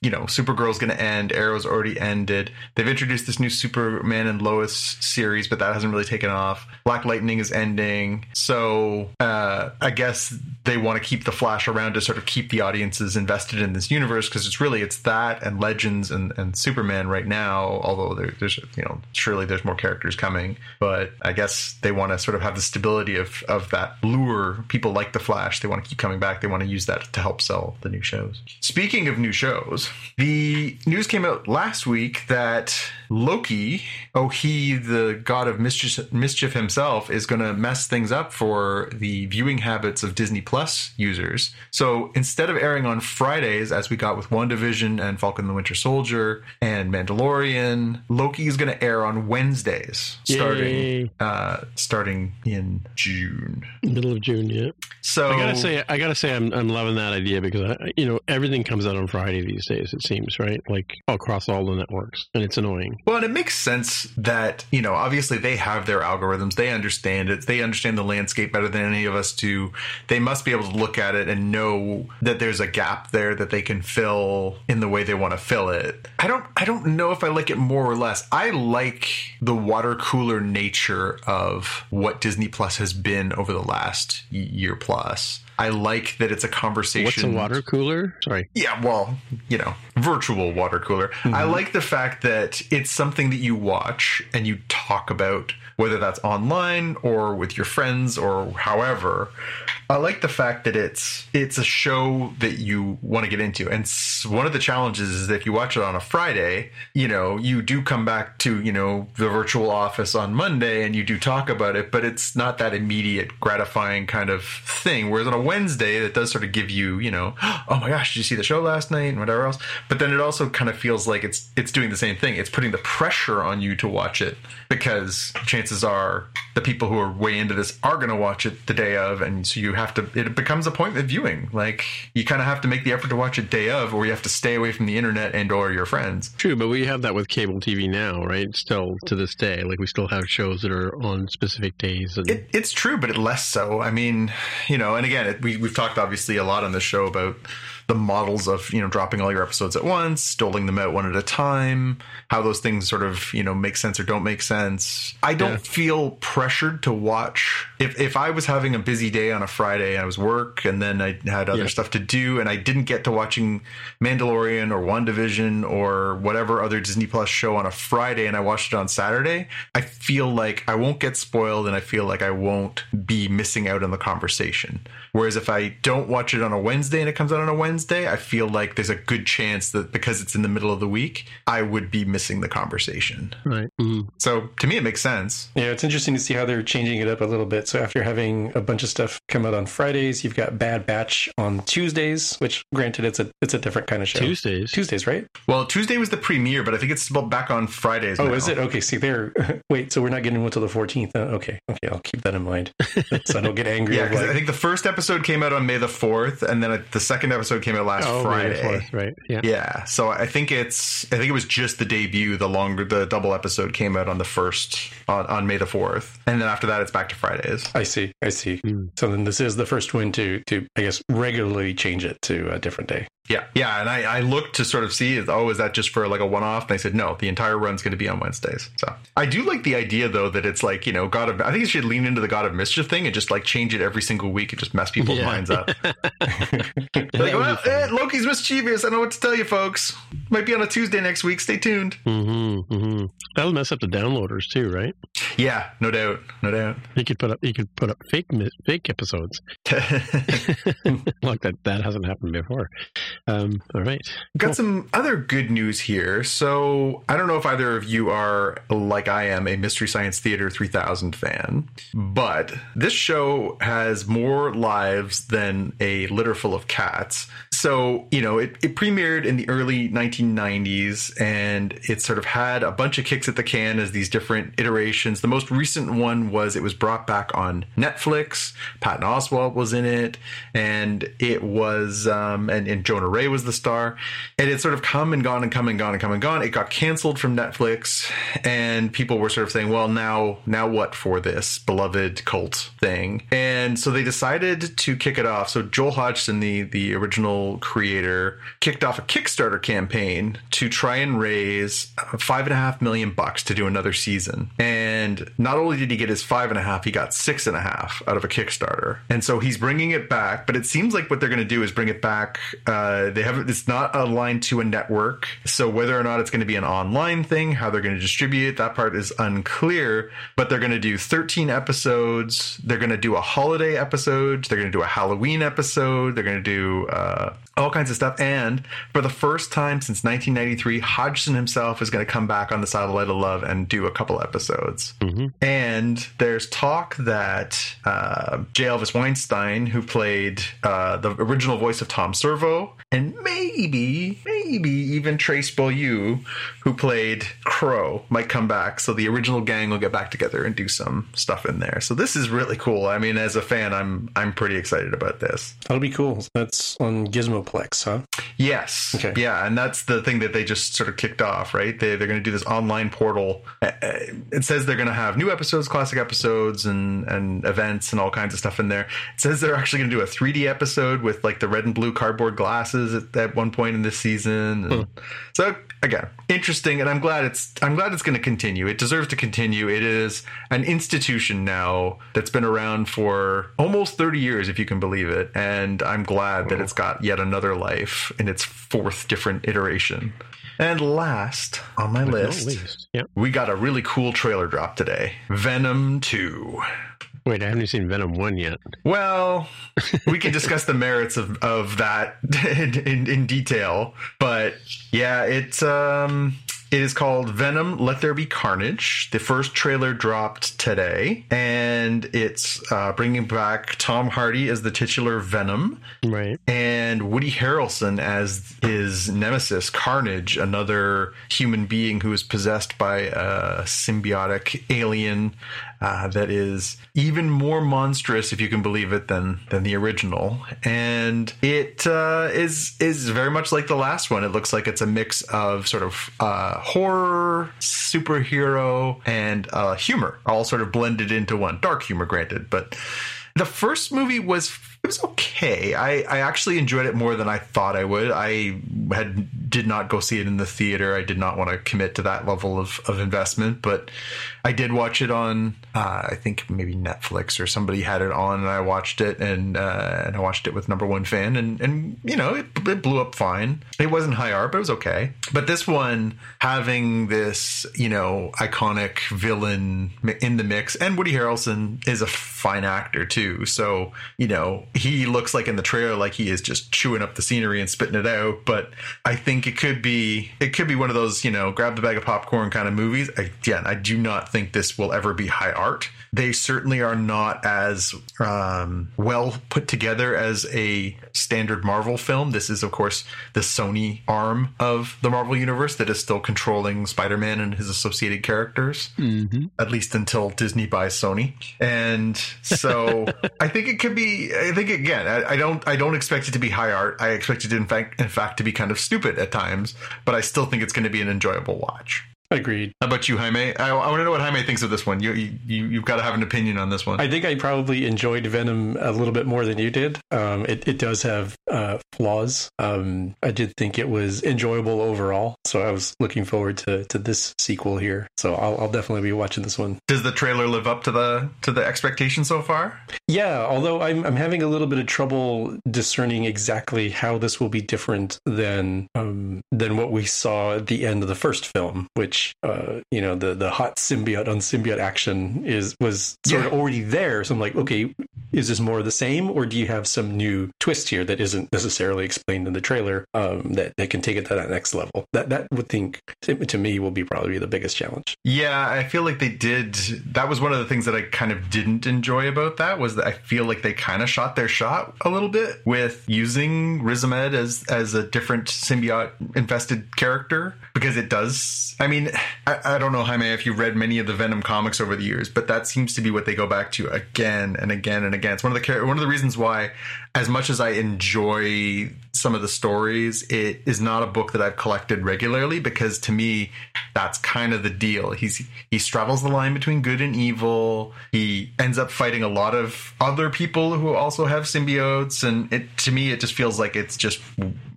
You know, Supergirl's going to end. Arrow's already ended. They've introduced this new Superman and Lois series, but that hasn't really taken off. Black Lightning is ending. So uh, I guess they want to keep the Flash around to sort of keep the audiences invested in this universe because it's really it's that and Legends and, and Superman right now. Although there, there's you know surely there's more characters coming, but I guess they want to sort of have the stability of of that lure. People like the Flash. They want to keep coming back. They want to use that to help sell the new shows. Speaking of new shows, the news came out last week that Loki, oh he the god of mischief, mischief himself, is going to mess things up for the viewing habits of Disney Plus users. So instead of airing on Fridays, as we got with WandaVision and Falcon the Winter Soldier and Mandalorian, Loki is going to air on Wednesdays starting uh, starting in June. Middle of June, yeah. So I gotta say, I gotta say, I'm I'm loving that idea because I, you know everything comes out on Friday these days. It seems right, like across all the networks, and it's annoying. Well, and it makes sense that, you know, obviously they have their algorithms. They understand it. They understand the landscape better than any of us do. They must be able to look at it and know that there's a gap there that they can fill in the way they want to fill it. I don't I don't know if I like it more or less. I like the water cooler nature of what Disney Plus has been over the last year plus. I like that it's a conversation. What's a water cooler? Sorry, Yeah, well, you know, virtual water cooler. I mm-hmm. like the fact that it's something that you watch and you talk about, whether that's online or with your friends or however. I like the fact that it's it's a show that you want to get into, and one of the challenges is if you watch it on a Friday, you know, you do come back to you know the virtual office on Monday and you do talk about it, but it's not that immediate, gratifying kind of thing. Whereas on a Wednesday that does sort of give you, you know, oh my gosh, did you see the show last night and whatever else. But then it also kind of feels like it's it's doing the same thing. It's putting the pressure on you to watch it because chances are the people who are way into this are going to watch it the day of, and so you have to. It becomes appointment viewing. Like you kind of have to make the effort to watch it day of, or you have to stay away from the internet and or your friends. True, but we have that with cable TV now, right? Still to this day, like we still have shows that are on specific days. And... It, it's true, but it less so. I mean, you know, and again, it, we we've talked obviously a lot on this show about the models of you know dropping all your episodes at once, doling them out one at a time, how those things sort of you know make sense or don't make sense. I don't yeah. feel pressured to watch. If if I was having a busy day on a Friday, and I was work, and then I had other yeah. stuff to do, and I didn't get to watching Mandalorian or WandaVision or whatever other Disney Plus show on a Friday, and I watched it on Saturday. I feel like I won't get spoiled, and I feel like I won't be missing out on the conversation. Whereas if I don't watch it on a Wednesday and it comes out on a Wednesday, I feel like there's a good chance that because it's in the middle of the week, I would be missing the conversation. Right. Mm-hmm. So to me, it makes sense. Yeah, it's interesting to see how they're changing it up a little bit. So after having a bunch of stuff come out on Fridays, you've got Bad Batch on Tuesdays, which granted it's a it's a different kind of show. Tuesdays. Tuesdays, right? Well, Tuesday was the premiere, but I think it's back on Fridays. Oh, now. is it? Okay, see there. Wait, so we're not getting one until the 14th. Uh, okay, okay, I'll keep that in mind so I don't get angry. yeah, because like... I think the first episode came out on May the the fourth, and then the second episode came out last oh, Friday. 4th, right? Yeah. Yeah. So I think it's I think it was just the debut. The longer the double episode came out on the first on, on May the fourth, and then after that it's back to Fridays. I see. I see. Mm. So then this is the first one to to I guess regularly change it to a different day. Yeah, yeah, and I, I looked to sort of see, oh, is that just for like a one-off? And I said, no, the entire run's going to be on Wednesdays. So I do like the idea though that it's like you know God of. I think you should lean into the God of Mischief thing and just like change it every single week and just mess people's yeah. minds up. like, well, eh, Loki's mischievous. I know what to tell you, folks. Might be on a Tuesday next week. Stay tuned. Mm-hmm, mm-hmm. That'll mess up the downloaders too, right? Yeah, no doubt, no doubt. You could put up, you could put up fake fake episodes. like that, that hasn't happened before. Um, all right. Got cool. some other good news here. So I don't know if either of you are like I am a Mystery Science Theater 3000 fan, but this show has more lives than a litter full of cats. So, you know, it, it premiered in the early 1990s and it sort of had a bunch of kicks at the can as these different iterations. The most recent one was it was brought back on Netflix. Patton Oswalt was in it and it was, um, and, and Jonah Ray was the star. And it sort of come and gone and come and gone and come and gone. It got canceled from Netflix, and people were sort of saying, "Well, now, now what for this beloved cult thing?" And so they decided to kick it off. So Joel Hodgson, the the original creator, kicked off a Kickstarter campaign to try and raise five and a half million bucks to do another season. And not only did he get his five and a half, he got six and a half out of a Kickstarter. And so he's bringing it back. But it seems like what they're going to do is bring it back. Uh, they haven't, it's not aligned to a network, so whether or not it's going to be an online thing, how they're going to distribute it, that part is unclear. But they're going to do 13 episodes. They're going to do a holiday episode. They're going to do a Halloween episode. They're going to do uh, all kinds of stuff. And for the first time since 1993, Hodgson himself is going to come back on the Satellite of Love and do a couple episodes. Mm-hmm. And there's talk that uh, J. Elvis Weinstein, who played uh, the original voice of Tom Servo, and maybe, maybe even Trace Beaulieu, who played Crow, might come back. So the original gang will get back together and do some stuff in there. So this is really cool. I mean, as a fan, I'm I'm pretty excited about this. That'll be cool. That's on Gizmo Huh? Yes. Okay. Yeah, and that's the thing that they just sort of kicked off, right? They, they're going to do this online portal. Uh, uh, it says they're going to have new episodes, classic episodes, and and events and all kinds of stuff in there. It says they're actually going to do a 3D episode with like the red and blue cardboard glasses at, at one point in this season. Hmm. So again, interesting, and I'm glad it's I'm glad it's going to continue. It deserves to continue. It is an institution now that's been around for almost 30 years, if you can believe it, and I'm glad that it's got yet another life in its fourth different iteration. And last on my list, yep. we got a really cool trailer drop today Venom 2. Wait, I haven't seen Venom 1 yet. Well, we can discuss the merits of, of that in, in, in detail. But yeah, it's. Um, It is called Venom Let There Be Carnage. The first trailer dropped today, and it's uh, bringing back Tom Hardy as the titular Venom. Right. And Woody Harrelson as his nemesis, Carnage, another human being who is possessed by a symbiotic alien uh, that is even more monstrous, if you can believe it, than than the original. And it uh, is is very much like the last one. It looks like it's a mix of sort of uh, horror, superhero, and uh, humor, all sort of blended into one. Dark humor, granted, but the first movie was it was okay. I, I actually enjoyed it more than I thought I would. I had did not go see it in the theater. I did not want to commit to that level of, of investment, but I did watch it on uh, I think maybe Netflix or somebody had it on, and I watched it, and uh, and I watched it with number one fan, and and you know it, it blew up fine. It wasn't high art, but it was okay. But this one having this you know iconic villain in the mix, and Woody Harrelson is a fine actor too, so you know he looks like in the trailer like he is just chewing up the scenery and spitting it out. But I think it could be it could be one of those you know grab the bag of popcorn kind of movies. Again, I do not think this will ever be high art. They certainly are not as um, well put together as a standard Marvel film. This is, of course, the Sony arm of the Marvel universe that is still controlling Spider Man and his associated characters, mm-hmm. at least until Disney buys Sony. And so I think it could be. I think again, I, I, don't. I don't expect it to be high art. I expect it, in fact, in fact, to be kind of stupid at times. But I still think it's going to be an enjoyable watch. Agreed. How about you, Jaime? I, I want to know what Jaime thinks of this one. You, you, you've got to have an opinion on this one. I think I probably enjoyed Venom a little bit more than you did. Um, it, it does have uh, flaws. Um, I did think it was enjoyable overall. So I was looking forward to, to this sequel here. So I'll, I'll definitely be watching this one. Does the trailer live up to the to the expectation so far? Yeah, although I'm, I'm having a little bit of trouble discerning exactly how this will be different than um, than what we saw at the end of the first film, which which uh, you know the the hot symbiote on symbiote action is was sort yeah. of already there. So I'm like, okay, is this more of the same, or do you have some new twist here that isn't necessarily explained in the trailer um, that can take it to that next level? That that would think to me will be probably the biggest challenge. Yeah, I feel like they did. That was one of the things that I kind of didn't enjoy about that was that I feel like they kind of shot their shot a little bit with using Riz Ahmed as as a different symbiote infested character because it does. I mean, I, I, don't know, Jaime, if you've read many of the Venom comics over the years, but that seems to be what they go back to again and again and again. It's one of the one of the reasons why, as much as I enjoy some of the stories, it is not a book that I've collected regularly because to me, that's kind of the deal. He's he straddles the line between good and evil. He ends up fighting a lot of other people who also have symbiotes, and it to me, it just feels like it's just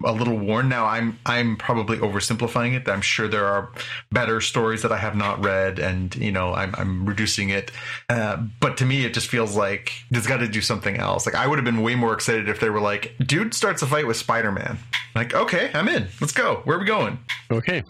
a little worn. Now, I'm I'm probably oversimplifying it. I'm sure there are better stories that I have not read, and you know, I'm I'm reducing it. Uh, but to me, it just feels like there's got to do something else. Like I would have been way more excited if they were like, dude starts a fight with Spider Man. Like, okay, I'm in. Let's go. Where are we going? Okay.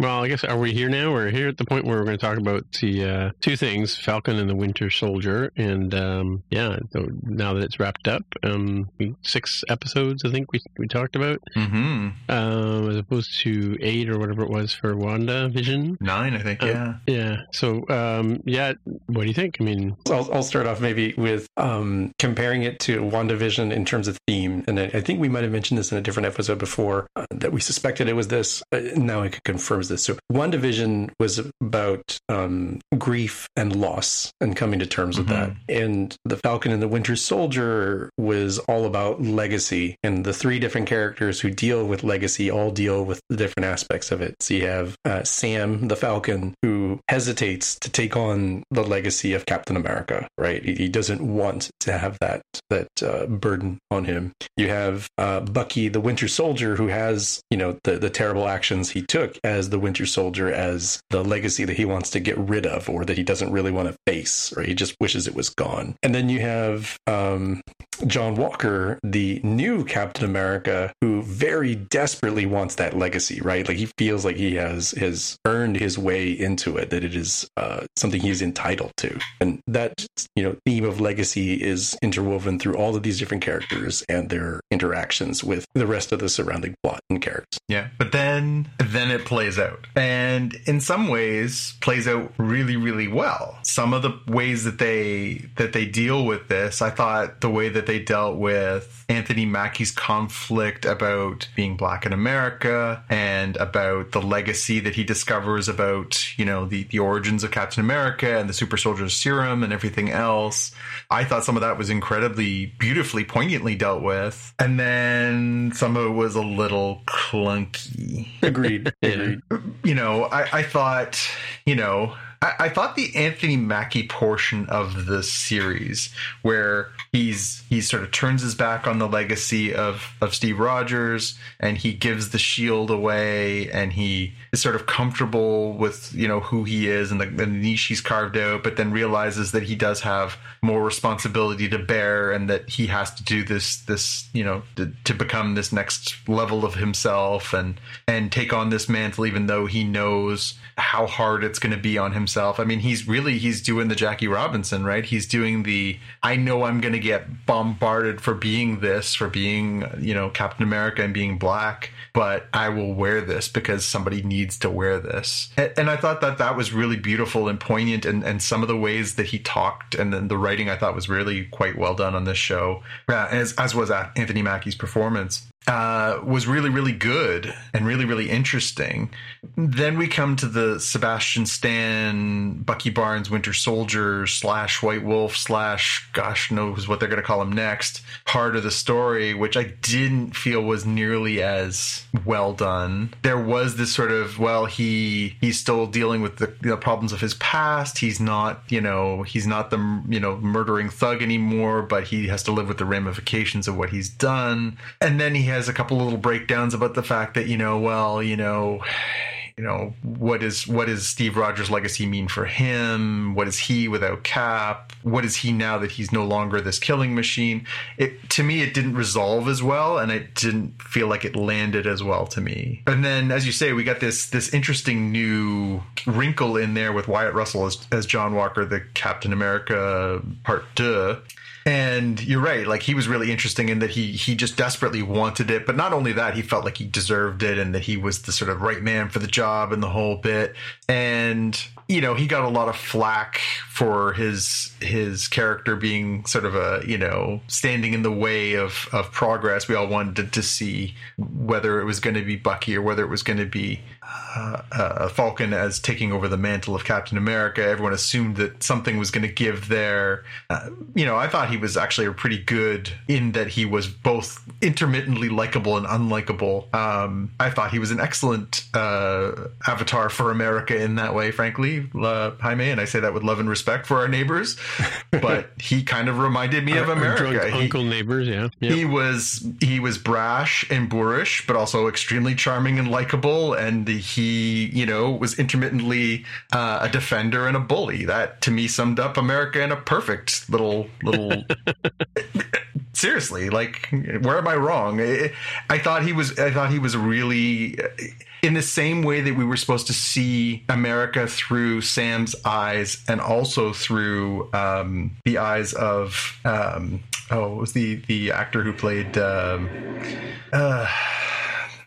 Well, I guess are we here now? We're here at the point where we're going to talk about the uh, two things: Falcon and the Winter Soldier. And um, yeah, so now that it's wrapped up, um, six episodes I think we we talked about, mm-hmm. uh, as opposed to eight or whatever it was for Wanda Vision. Nine, I think. Uh, yeah. Yeah. So um, yeah, what do you think? I mean, I'll, I'll start off maybe with um, comparing it to Wanda Vision in terms of theme, and I, I, think we might have mentioned this in a different episode before uh, that we suspected it was this. Uh, now I can confirm this. So WandaVision was about um, grief and loss and coming to terms mm-hmm. with that. And The Falcon and the Winter Soldier was all about legacy. And the three different characters who deal with legacy all deal with the different aspects of it. So you have uh, Sam the Falcon, who hesitates to take on the legacy of Captain America, right? He, he doesn't want to have that, that uh, burden on him. You have uh, Bucky the Winter Soldier, who has, you know, the, the terrible actions he took as the Winter Soldier as the legacy that he wants to get rid of or that he doesn't really want to face or he just wishes it was gone. And then you have um, John Walker, the new Captain America, who very desperately wants that legacy, right? Like he feels like he has has earned his way into it, that it is uh, something he's entitled to. And that, you know, theme of legacy is interwoven through all of these different characters and their interactions with the rest of the surrounding plot and characters. Yeah. But then then it plays out out. And in some ways plays out really, really well. Some of the ways that they that they deal with this, I thought the way that they dealt with Anthony Mackie's conflict about being black in America and about the legacy that he discovers about, you know, the, the origins of Captain America and the super soldier serum and everything else. I thought some of that was incredibly beautifully, poignantly dealt with. And then some of it was a little clunky. Agreed. Agreed. You know, I, I thought, you know, I, I thought the Anthony Mackie portion of the series, where he's he sort of turns his back on the legacy of of Steve Rogers and he gives the shield away and he is sort of comfortable with you know who he is and the, the niche he's carved out, but then realizes that he does have more responsibility to bear and that he has to do this this you know to, to become this next level of himself and and take on this mantle even though he knows how hard it's going to be on himself. I mean, he's really he's doing the Jackie Robinson, right? He's doing the I know I'm going to get bombarded for being this, for being, you know, Captain America and being black, but I will wear this because somebody needs to wear this. And, I thought that that was really beautiful and poignant and and some of the ways that he talked and then the writing I thought was really quite well done on this show. Uh, as as was Anthony Mackie's performance uh, was really, really good and really, really interesting. Then we come to the Sebastian Stan, Bucky Barnes, Winter Soldier slash White Wolf slash gosh knows what they're going to call him next part of the story, which I didn't feel was nearly as well done. There was this sort of well, he he's still dealing with the you know, problems of his past. He's not, you know, he's not the you know murdering thug anymore, but he has to live with the ramifications of what he's done. And then he has a couple little breakdowns about the fact that you know, well, you know, you know, what is what does Steve Rogers' legacy mean for him? What is he without Cap? What is he now that he's no longer this killing machine? It to me, it didn't resolve as well, and it didn't feel like it landed as well to me. And then, as you say, we got this this interesting new wrinkle in there with Wyatt Russell as, as John Walker, the Captain America Part Two. And you're right, like he was really interesting in that he he just desperately wanted it, but not only that, he felt like he deserved it and that he was the sort of right man for the job and the whole bit. And you know, he got a lot of flack for his his character being sort of a you know standing in the way of of progress. We all wanted to see whether it was going to be Bucky or whether it was going to be uh, uh, Falcon as taking over the mantle of Captain America. Everyone assumed that something was going to give there. Uh, you know, I thought he was actually pretty good in that he was both intermittently likable and unlikable. Um, I thought he was an excellent uh, avatar for America in that way, frankly, uh, Jaime, and I say that with love and respect for our neighbors. But he kind of reminded me of America. He- uncle neighbors, yeah. Yep. he was he was brash and boorish, but also extremely charming and likable. And he, you know, was intermittently uh, a defender and a bully. That to me summed up America in a perfect little little. Seriously, like, where am I wrong? I, thought he was. I thought he was really. In the same way that we were supposed to see America through Sam's eyes, and also through um, the eyes of um, oh, it was the the actor who played um, uh,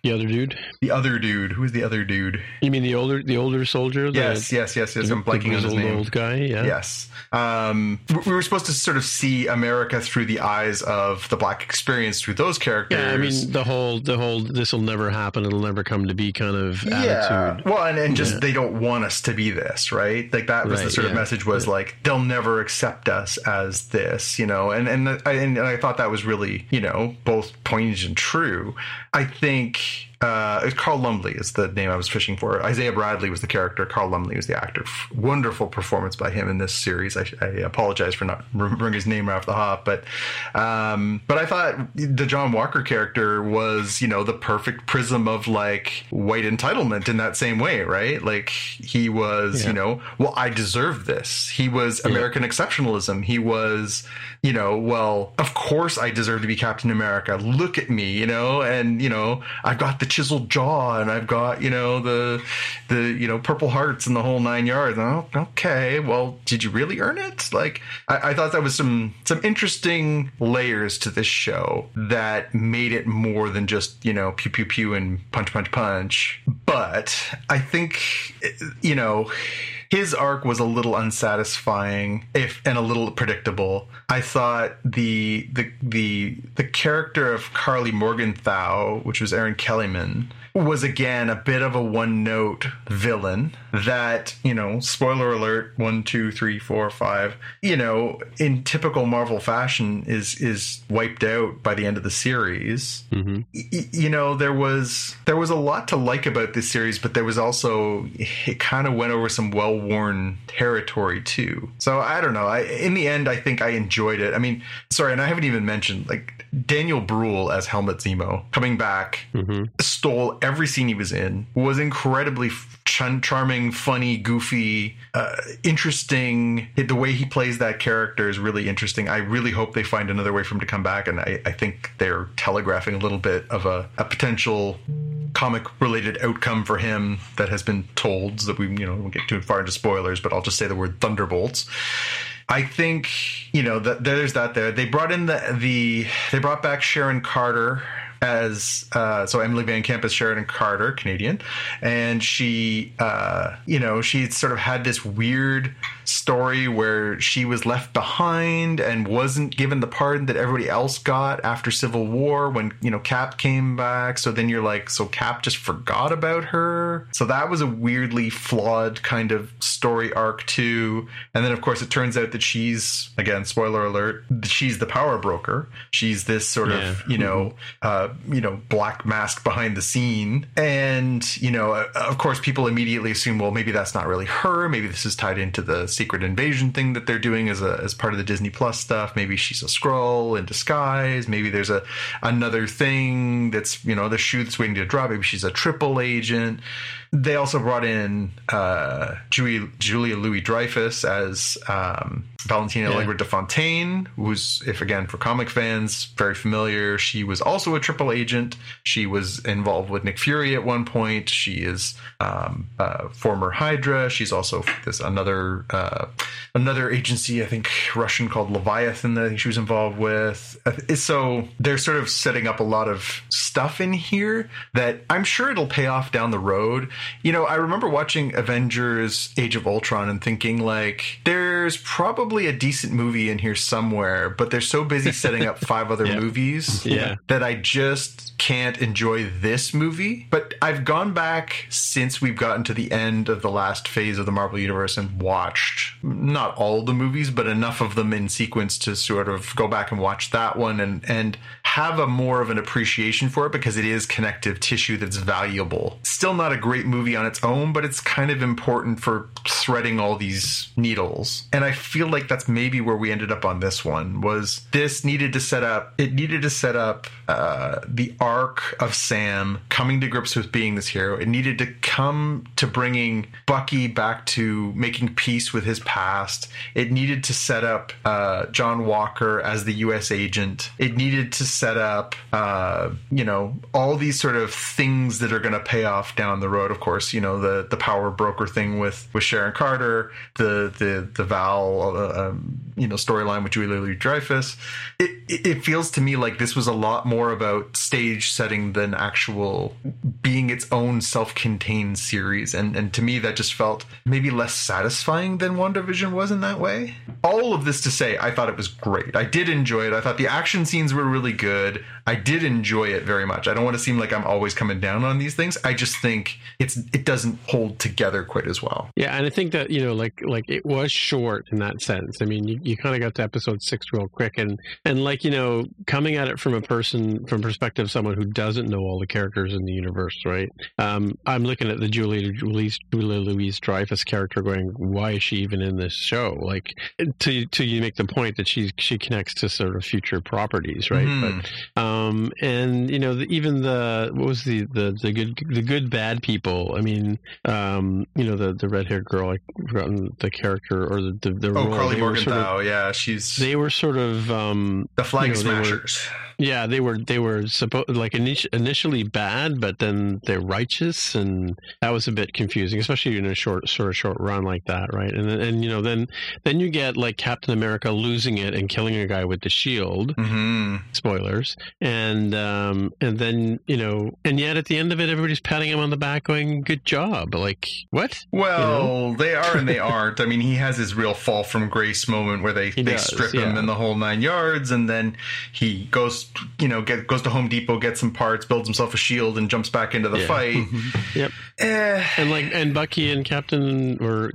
the other dude. the other dude. Who's the other dude? You mean the older the older soldier? The, Yes, yes, yes, yes. the- I'm blanking the on his name. old guy. Yeah. Yes. Um, we- we were supposed to sort of see America through the eyes of the black experience through those characters. Yeah, I mean the whole the whole this will never happen, it'll never come to be kind of yeah. attitude. Well, and, and just Yeah. they don't want us to be this, right? Like that was the Right, sort of message was like they'll never accept us as this, you know. And and I, and I thought that was really, you know, both poignant and true. I think uh, Carl Lumbly is the name I was fishing for. Isaiah Bradley was the character. Carl Lumbly was the actor. Wonderful performance by him in this series. I, I apologize for not remembering his name right off the hop, but um, but I thought the John Walker character was you know the perfect prism of like white entitlement in that same way, right? Like he was Yeah. you know well I deserve this. He was American exceptionalism. He was you know well of course I deserve to be Captain America. Look at me, you know, and you know I've got the chiseled jaw and I've got you know the the you know purple hearts and the whole nine yards. Oh, okay. Well, did you really earn it? Like I, I thought that was some some interesting layers to this show that made it more than just you know pew pew pew and punch punch punch. But I think you know his arc was a little unsatisfying if and a little predictable. I thought the the the the character of Karli Morgenthau, which was Erin Kellyman, was again a bit of a one note villain that, you know, spoiler alert, one, two, three, four, five, you know, in typical Marvel fashion is is wiped out by the end of the series. Mm-hmm. Y- you know, there was there was a lot to like about this series, but there was also it kind of went over some well worn territory too. So I don't know. I in the end I think I enjoyed it. I mean, sorry, and I haven't even mentioned like Daniel Bruhl as Helmut Zemo coming back Mm-hmm. stole every scene he was in was incredibly ch- charming funny goofy uh, interesting. The way he plays that character is really interesting. I really hope they find another way for him to come back and i, I think they're telegraphing a little bit of a, a potential comic related outcome for him that has been told so that we you know won't get too far into spoilers but i'll just say the word thunderbolts. I think you know that there's that there. They brought in the the they brought back Sharon Carter as uh, so Emily Van Camp as Sharon Carter, Canadian, and she uh, you know she sort of had this weird story where she was left behind and wasn't given the pardon that everybody else got after Civil War when you know Cap came back. So then you're like, so Cap just forgot about her. So that was a weirdly flawed kind of story arc too. And then of course it turns out that she's again spoiler alert, she's the power broker. She's this sort Yeah. of you know uh, you know black mask behind the scene, and you know uh, of course people immediately assume well maybe that's not really her. Maybe this is tied into the secret invasion thing that they're doing as a as part of the Disney Plus stuff. Maybe she's a Skrull in disguise. Maybe there's a another thing that's you know the shoe that's waiting to drop. Maybe she's a triple agent. They also brought in uh, Julie, Julia Louis Dreyfus as um, Valentina Yeah. Allegra de Fontaine, who's, if again for comic fans, very familiar. She was also a triple agent. She was involved with Nick Fury at one point. She is um, uh, former Hydra. She's also this another uh, another agency, I think Russian called Leviathan. That I think she was involved with. Uh, So they're sort of setting up a lot of stuff in here that I'm sure it'll pay off down the road. You know, I remember watching Avengers: Age of Ultron and thinking like, there's probably a decent movie in here somewhere, but they're so busy setting up five other Yeah. movies Yeah. that I just can't enjoy this movie. But I've gone back since we've gotten to the end of the last phase of the Marvel Universe and watched not all the movies, but enough of them in sequence to sort of go back and watch that one and and have a more of an appreciation for it because it is connective tissue that's valuable. Still not a great movie on its own, but it's kind of important for threading all these needles. And I feel like that's maybe where we ended up on this one was this needed to set up it needed to set up uh, the arc of Sam coming to grips with being this hero. It needed to come to bringing Bucky back to making peace with his past. It needed to set up uh, John Walker as the U.S. agent. It needed to set up, uh, you know, all these sort of things that are going to pay off down the road. Of course, you know the the power broker thing with with Sharon Carter, the the the Val, uh, um, you know, storyline with Julia Louis Dreyfus. It, it it feels to me like this was a lot more about stage setting than actual being its own self-contained series, and and to me that just felt maybe less satisfying than WandaVision was in that way. All of this to say, I thought it was great. I did enjoy it. I thought the action scenes were really good. I did enjoy it very much. I don't want to seem like I'm always coming down on these things. I just think it's it doesn't hold together quite as well. Yeah, and I think that you know, like like it was short in that sense. I mean, you, you kind of got to episode six real quick, and and like you know, coming at it from a person from perspective of someone who doesn't know all the characters in the universe, right? Um, I'm looking at the Julia Louise Julia Louise Dreyfus character, going, why is she even in this show? Like, to to you make the point that she she connects to sort of future properties, right? Mhm. But um, and you know, the, even the what was the, the the good the good bad people? I mean, um, you know, the the red haired girl, I've forgotten the character or the the, the Oh, role. Karli They were sort of- Morgenthau. Now. Yeah, she's They were sort of um, the flag you know, they were- smashers. Yeah, they were they were supposed like init- initially bad, but then they're righteous, and that was a bit confusing, especially in a short sort of short run like that, right? And then- and you know then then you get like Captain America losing it and killing a guy with the shield. hmm Spoilers, and um and then you know and yet at the end of it, everybody's patting him on the back, going "Good job!" Like what? Well, they are and they aren't. I mean, he has his real fall from grace moment where they, He they does, strip him in the whole nine yards, and then he goes, you know, get, goes to Home Depot, gets some parts, builds himself a shield, and jumps back into the Yeah. fight. Yep. Eh, And like, and Bucky and Captain or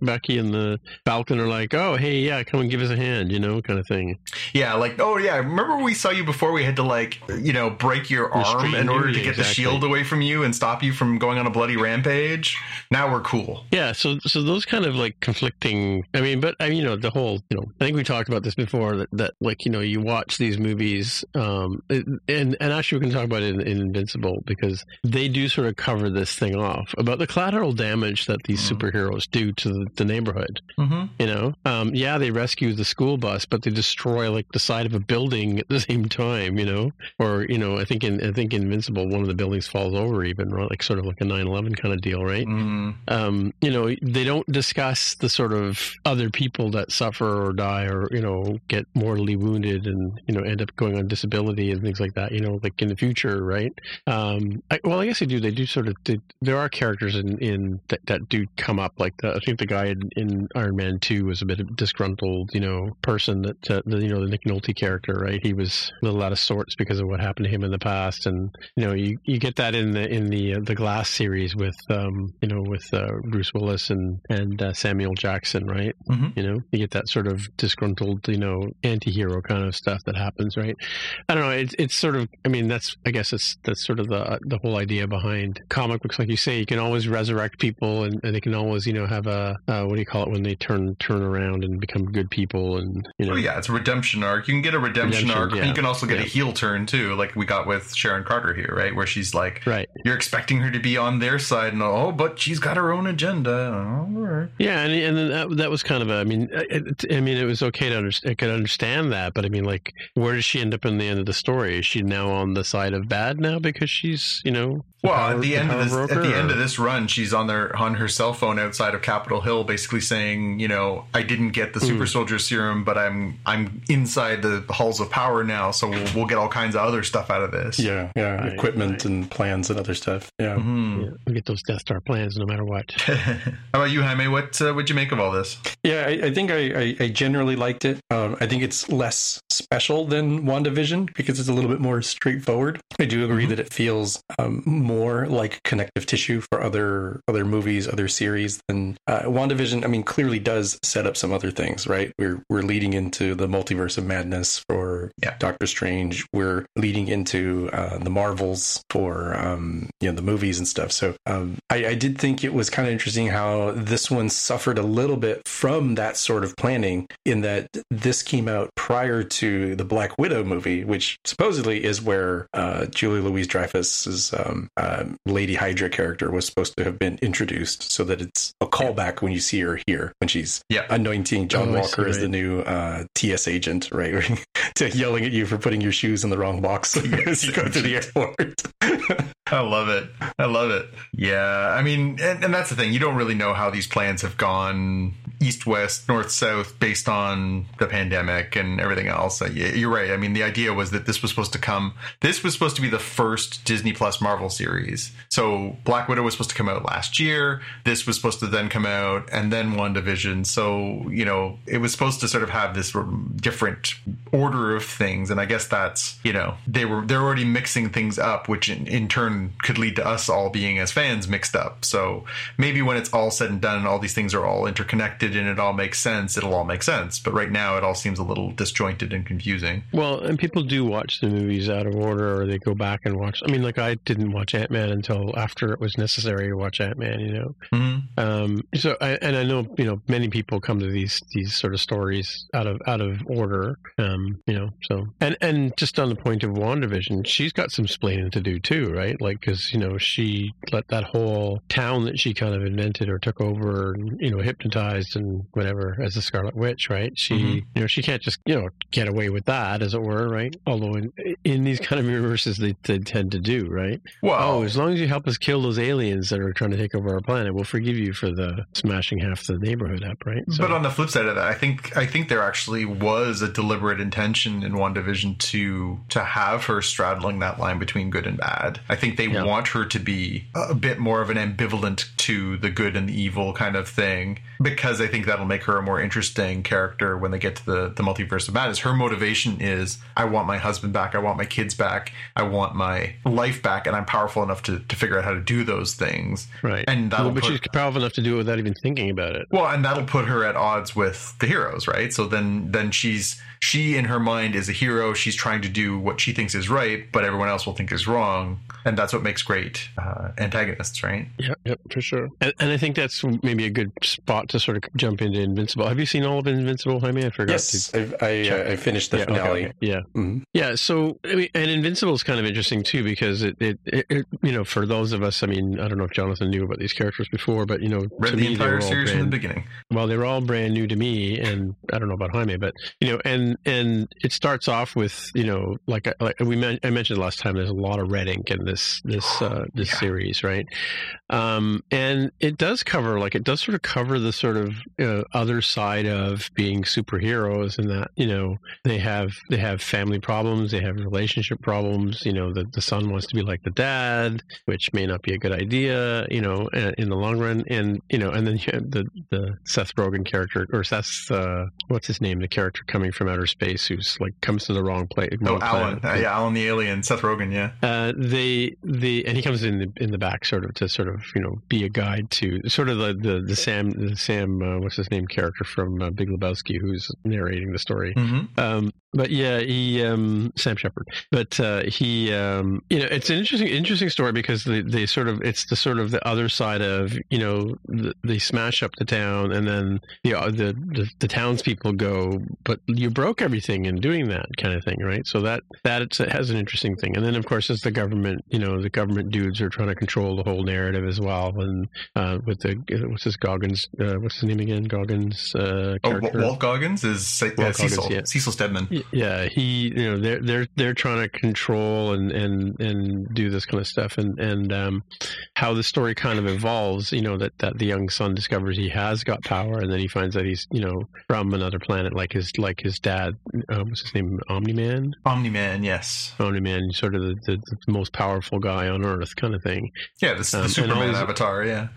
Bucky and the Falcon are like, oh, hey, yeah, come and give us a hand, you know, kind of thing. yeah, like, oh yeah, remember we saw you before? We had to like, you know, break your arm in order to get the shield away from you and stop you from going on a bloody rampage. Now we're cool. Yeah, so so those kind of like conflicting. I mean, but I mean, you know, the whole, you know, I think we talked about this before that, that like you know, you watch these movies, um, and and actually we can talk about it in, in Invincible because they do sort of cover this thing off about the collateral damage that these Mhm. superheroes do to the, the neighborhood. Mm-hmm. You know, um, yeah, they rescue the school bus, but they destroy like the side of a building at the same time. You know, or you know, I think in I think Invincible, one of the buildings falls over, even right? like sort of like a 9-11 kind of deal, right? mm um, you know, they don't discuss the sort of other people that suffer or die or, you know, get mortally wounded and, you know, end up going on disability and things like that, you know, like in the future, right? Um, I, well, I guess they do. They do sort of, they, there are characters in, in that, that do come up. Like the, I think the guy in, in Iron Man 2 was a bit of a disgruntled, you know, person that, uh, the, you know, the Nick Nolte character, right? He was a little out of sorts because of what happened to him in the past. And, you know, you, you get that in the, in the, uh, the Glass series with, um, you know, with, uh, Bruce Willis and, and, uh, Samuel Jackson, right? Mhm. You know, you get that sort of disgruntled, you know, anti-hero kind of stuff that happens, right? I don't know. It's, it's sort of, I mean, that's, I guess it's, that's sort of the, the whole idea behind comic books. Like you say, you can always resurrect people and, and they can always, you know, have a, uh, what do you call it when they turn, turn around and become good people and, you know, Oh yeah, it's a redemption arc. You can get a redemption, Redemption, arc. yeah. You can also get Yeah. a heel turn too, like we got with Sharon Carter here, right? Where she's like, right. you're expecting her to be on their side, and oh, but she's got her own agenda. All right. Yeah, and and then that, that was kind of a. I mean, it, I mean, it was okay to understand. I could understand that, but I mean, like, where does she end up in the end of the story? Is she now on the side of bad now because she's, you know, Well, power- at the the end of power this, at broker, the end of this run, she's on their on her cell phone outside of Capitol Hill, basically saying, you know, I didn't get the super soldier serum, but I'm I'm inside the halls of power now, so we'll, we'll get all kinds of other stuff out of this. Yeah, yeah, Right, equipment right. and plans and other stuff. Yeah. Mhm. Yeah, we get those Death Star plans no matter what. How about you, Jaime? What uh, what'd you make of all this? Yeah, I, I think I, I, I generally liked it. Um, I think it's less special than WandaVision because it's a little bit more straightforward. I do agree that it feels um, more like connective tissue for other other movies, other series than uh, WandaVision. I mean, clearly does set up some other things, right? We're we're leading into the multiverse of madness for Yeah. Doctor Strange. We're leading into uh, the Marvels for um, you know the movies and stuff. So um, I, I did think it was kind of interesting how this one suffered a little bit from that sort of planning, in that this came out prior to the Black Widow movie, which supposedly is where uh, Julie Louise Dreyfus's um, uh, Lady Hydra character was supposed to have been introduced, so that it's a callback when you see her here when she's Yeah. anointing John Oh, Walker see, as the new uh, TS agent, right? to yelling at you for putting your shoes in the wrong box as you go to the airport. I love it. I love it. Yeah, I mean, and, and that's the thing. You don't really know how these plans have gone east, west, north, south, based on the pandemic and everything else. Uh, y- You're right. I mean, the idea was that this was supposed to come. This was supposed to be the first Disney Plus Marvel series. So Black Widow was supposed to come out last year. This was supposed to then come out, and then WandaVision. So you know, it was supposed to sort of have this different order of things. And I guess that's you know they were they're already mixing things up, which in, in turn could lead to us all being as fans mixed up. So maybe when it's all said and done, and all these things are all interconnected and it all makes sense, it'll all make sense. But right now, it all seems a little disjointed and confusing. Well, and people do watch the movies out of order, or they go back and watch. I mean, like I didn't watch Ant Man until after it was necessary to watch Ant Man. You know, hmm Um, so, I, and I know you know many people come to these these sort of stories out of out of order. Um, you know, so and and just on the point of Wandavision, she's got some splaining to do too, right? Like because you know she let that whole town that she kind of invented or took over, and, you know, hypnotized and whatever as the Scarlet Witch, right? She Mhm. you know she can't just you know get away with that, as it were, right? Although in in these kind of universes they, they tend to do, right? Well, Oh, as long as you help us kill those aliens that are trying to take over our planet, we'll forgive you for the smashing half the neighborhood up, right? So- But on the flip side of that, I think I think there actually was a deliberate intention in one WandaVision to to have her straddling that line between good and bad. I think they Yeah. want her to be a bit more of an ambivalent to the good and the evil kind of thing because I think that'll make her a more interesting character when they get to the the multiverse of madness. Her motivation is I want my husband back, I want my kids back, I want my life back, and I'm powerful enough to, to figure out how to do those things. right. And that'll well, put- powerful enough to do it without even thinking about it. Well, and that'll put her at odds with the heroes, right? So then then she's she in her mind is a hero. She's trying to do what she thinks is right, but everyone else will think is wrong, and that's what makes great uh, antagonists, right? Yep, yep, for sure. And, and I think that's maybe a good spot to sort of jump into Invincible. Have you seen all of Invincible, Jaime? I forgot Yes, to. I, I, uh, I finished the yeah, finale. okay. yeah, Mhm. yeah. So, I mean, and Invincible is kind of interesting too because it, it, it, it, you know, for those of us, I mean, I don't know if Jonathan knew about these characters before, but you know, Read to the me, they entire were all series from the beginning. well, they were all brand new to me, and I don't know about Jaime, but you know, and and it starts off with you know, like, I- like we men- I mentioned last time, there's a lot of red ink in this this uh, this Yeah. series, right? Um, and it does cover, like, it does sort of cover the sort of uh, other side of being superheroes, in that you know they have they have family problems, they have relationship problems. You know, the the son wants to be like the dad, which may not be a good idea, you know, uh, in the long run. And you know, and then you have the the Seth Rogen character, or Seth, uh, what's his name, the character coming from outer space, who's like comes to the wrong place. Oh, Alan, uh, yeah, Alan the alien, Seth Rogen, yeah. Uh, they the and he comes in the in the back sort of to sort of you know be a guide to sort of the the, the Sam the Sam uh, what's his name character from uh, Big Lebowski who's narrating the story. Mm-hmm. Um, but yeah, he um, Sam Shepard. But uh, he, um, you know, it's an interesting, interesting story because they, they sort of it's the sort of the other side of you know the, they smash up the town and then the, uh, the the the townspeople go, but you broke everything in doing that kind of thing, right? So that that it's, it has an interesting thing. And then of course, as the government, you know, the government dudes are trying to control the whole narrative as well. And uh, with the what's his Goggins, uh, what's his name again? Goggins uh, Oh. Walt Goggins is uh, Walt Cecil, Goggins, yeah. Cecil Stedman. Yeah, he, you know, they're they're they're trying to control and and and do this kind of stuff, and and um, how the story kind of evolves. You know that that the young son discovers he has got power, and then he finds that he's you know from another planet, like his like his dad. Uh, what's his name? Omni Man. Omni Man, yes. Omni Man, sort of the, the, the most powerful guy on Earth, kind of thing. Yeah, this, Um, the Superman these- avatar, yeah.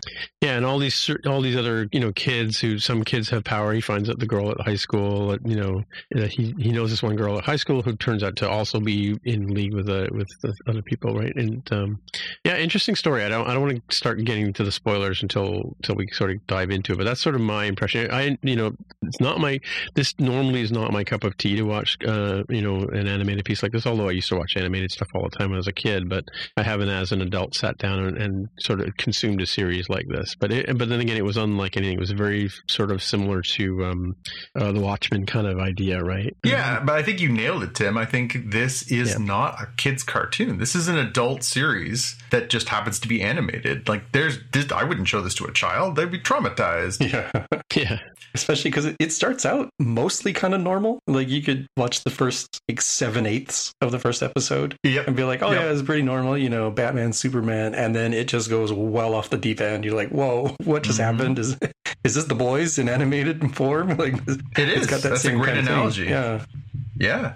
Yeah, and all these all these other you know kids who some kids have power. He finds out the girl at high school. You know, he he knows this one girl at high school who turns out to also be in league with uh, with the other people, right? And um, yeah, interesting story. I don't I don't want to start getting to the spoilers until until we sort of dive into it. But that's sort of my impression. I you know it's not my this normally is not my cup of tea to watch uh, you know an animated piece like this. Although I used to watch animated stuff all the time when I was a kid, but I haven't as an adult sat down and, and sort of consumed a series like this. But it, but then again, it was unlike anything. It was very sort of similar to um, uh, the Watchmen kind of idea, right? Yeah, but I think you nailed it, Tim. I think this is Yeah. not a kid's cartoon. This is an adult series that just happens to be animated. Like, there's, this, I wouldn't show this to a child; they'd be traumatized. Yeah. Yeah, Especially because it, it starts out mostly kind of normal. Like you could watch the first like seven eighths of the first episode Yep. and be like, oh Yep. yeah, it's pretty normal, you know, Batman, Superman, and then it just goes well off the deep end. You're like, whoa, what just Mhm. happened? Is is this the boys in animated form? Like It is. It's got that That's a great analogy. Yeah. Yeah.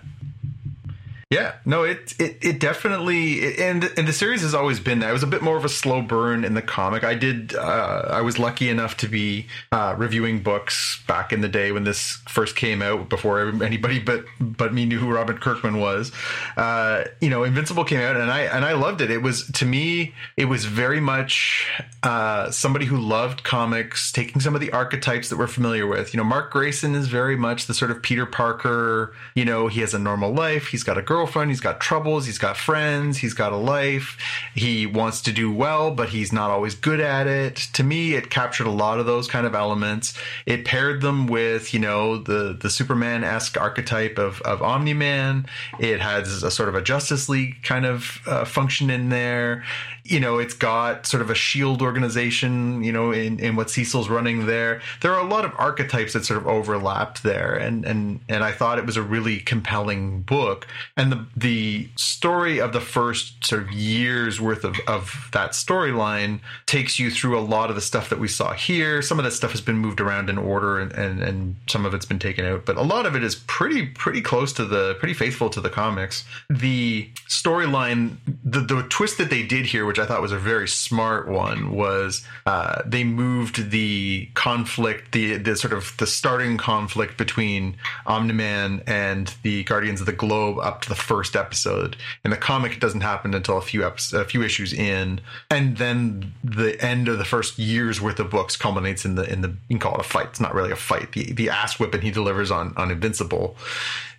Yeah, no, it it, it definitely and and the series has always been that. It was a bit more of a slow burn in the comic. I did uh, I was lucky enough to be uh, reviewing books back in the day when this first came out, before anybody but but me knew who Robert Kirkman was. Uh, you know, Invincible came out, and I and I loved it. It was to me, it was very much uh, somebody who loved comics, taking some of the archetypes that we're familiar with. You know, Mark Grayson is very much the sort of Peter Parker. You know, he has a normal life. He's got a girlfriend. Girlfriend, he's got troubles, he's got friends, he's got a life. He wants to do well, but he's not always good at it. To me, it captured a lot of those kind of elements. It paired them with, you know, the the Superman esque archetype of of Omni Man. It has a sort of a Justice League kind of uh, function in there you know, it's got sort of a shield organization, you know, in, in what Cecil's running there. There are a lot of archetypes that sort of overlapped there. And, and, and I thought it was a really compelling book. And the, the story of the first sort of years worth of, of that storyline takes you through a lot of the stuff that we saw here. Some of that stuff has been moved around in order and, and, and some of it's been taken out, but a lot of it is pretty, pretty close to the, pretty faithful to the comics. The storyline, the, the twist that they did here, which I thought was a very smart one, was uh, they moved the conflict, the the sort of the starting conflict between Omni-Man and the Guardians of the Globe up to the first episode. In the comic, it doesn't happen until a few episodes, a few issues in, and then the end of the first year's worth of books culminates in the in the you can call it a fight. It's not really a fight. The the ass whipping he delivers on on Invincible.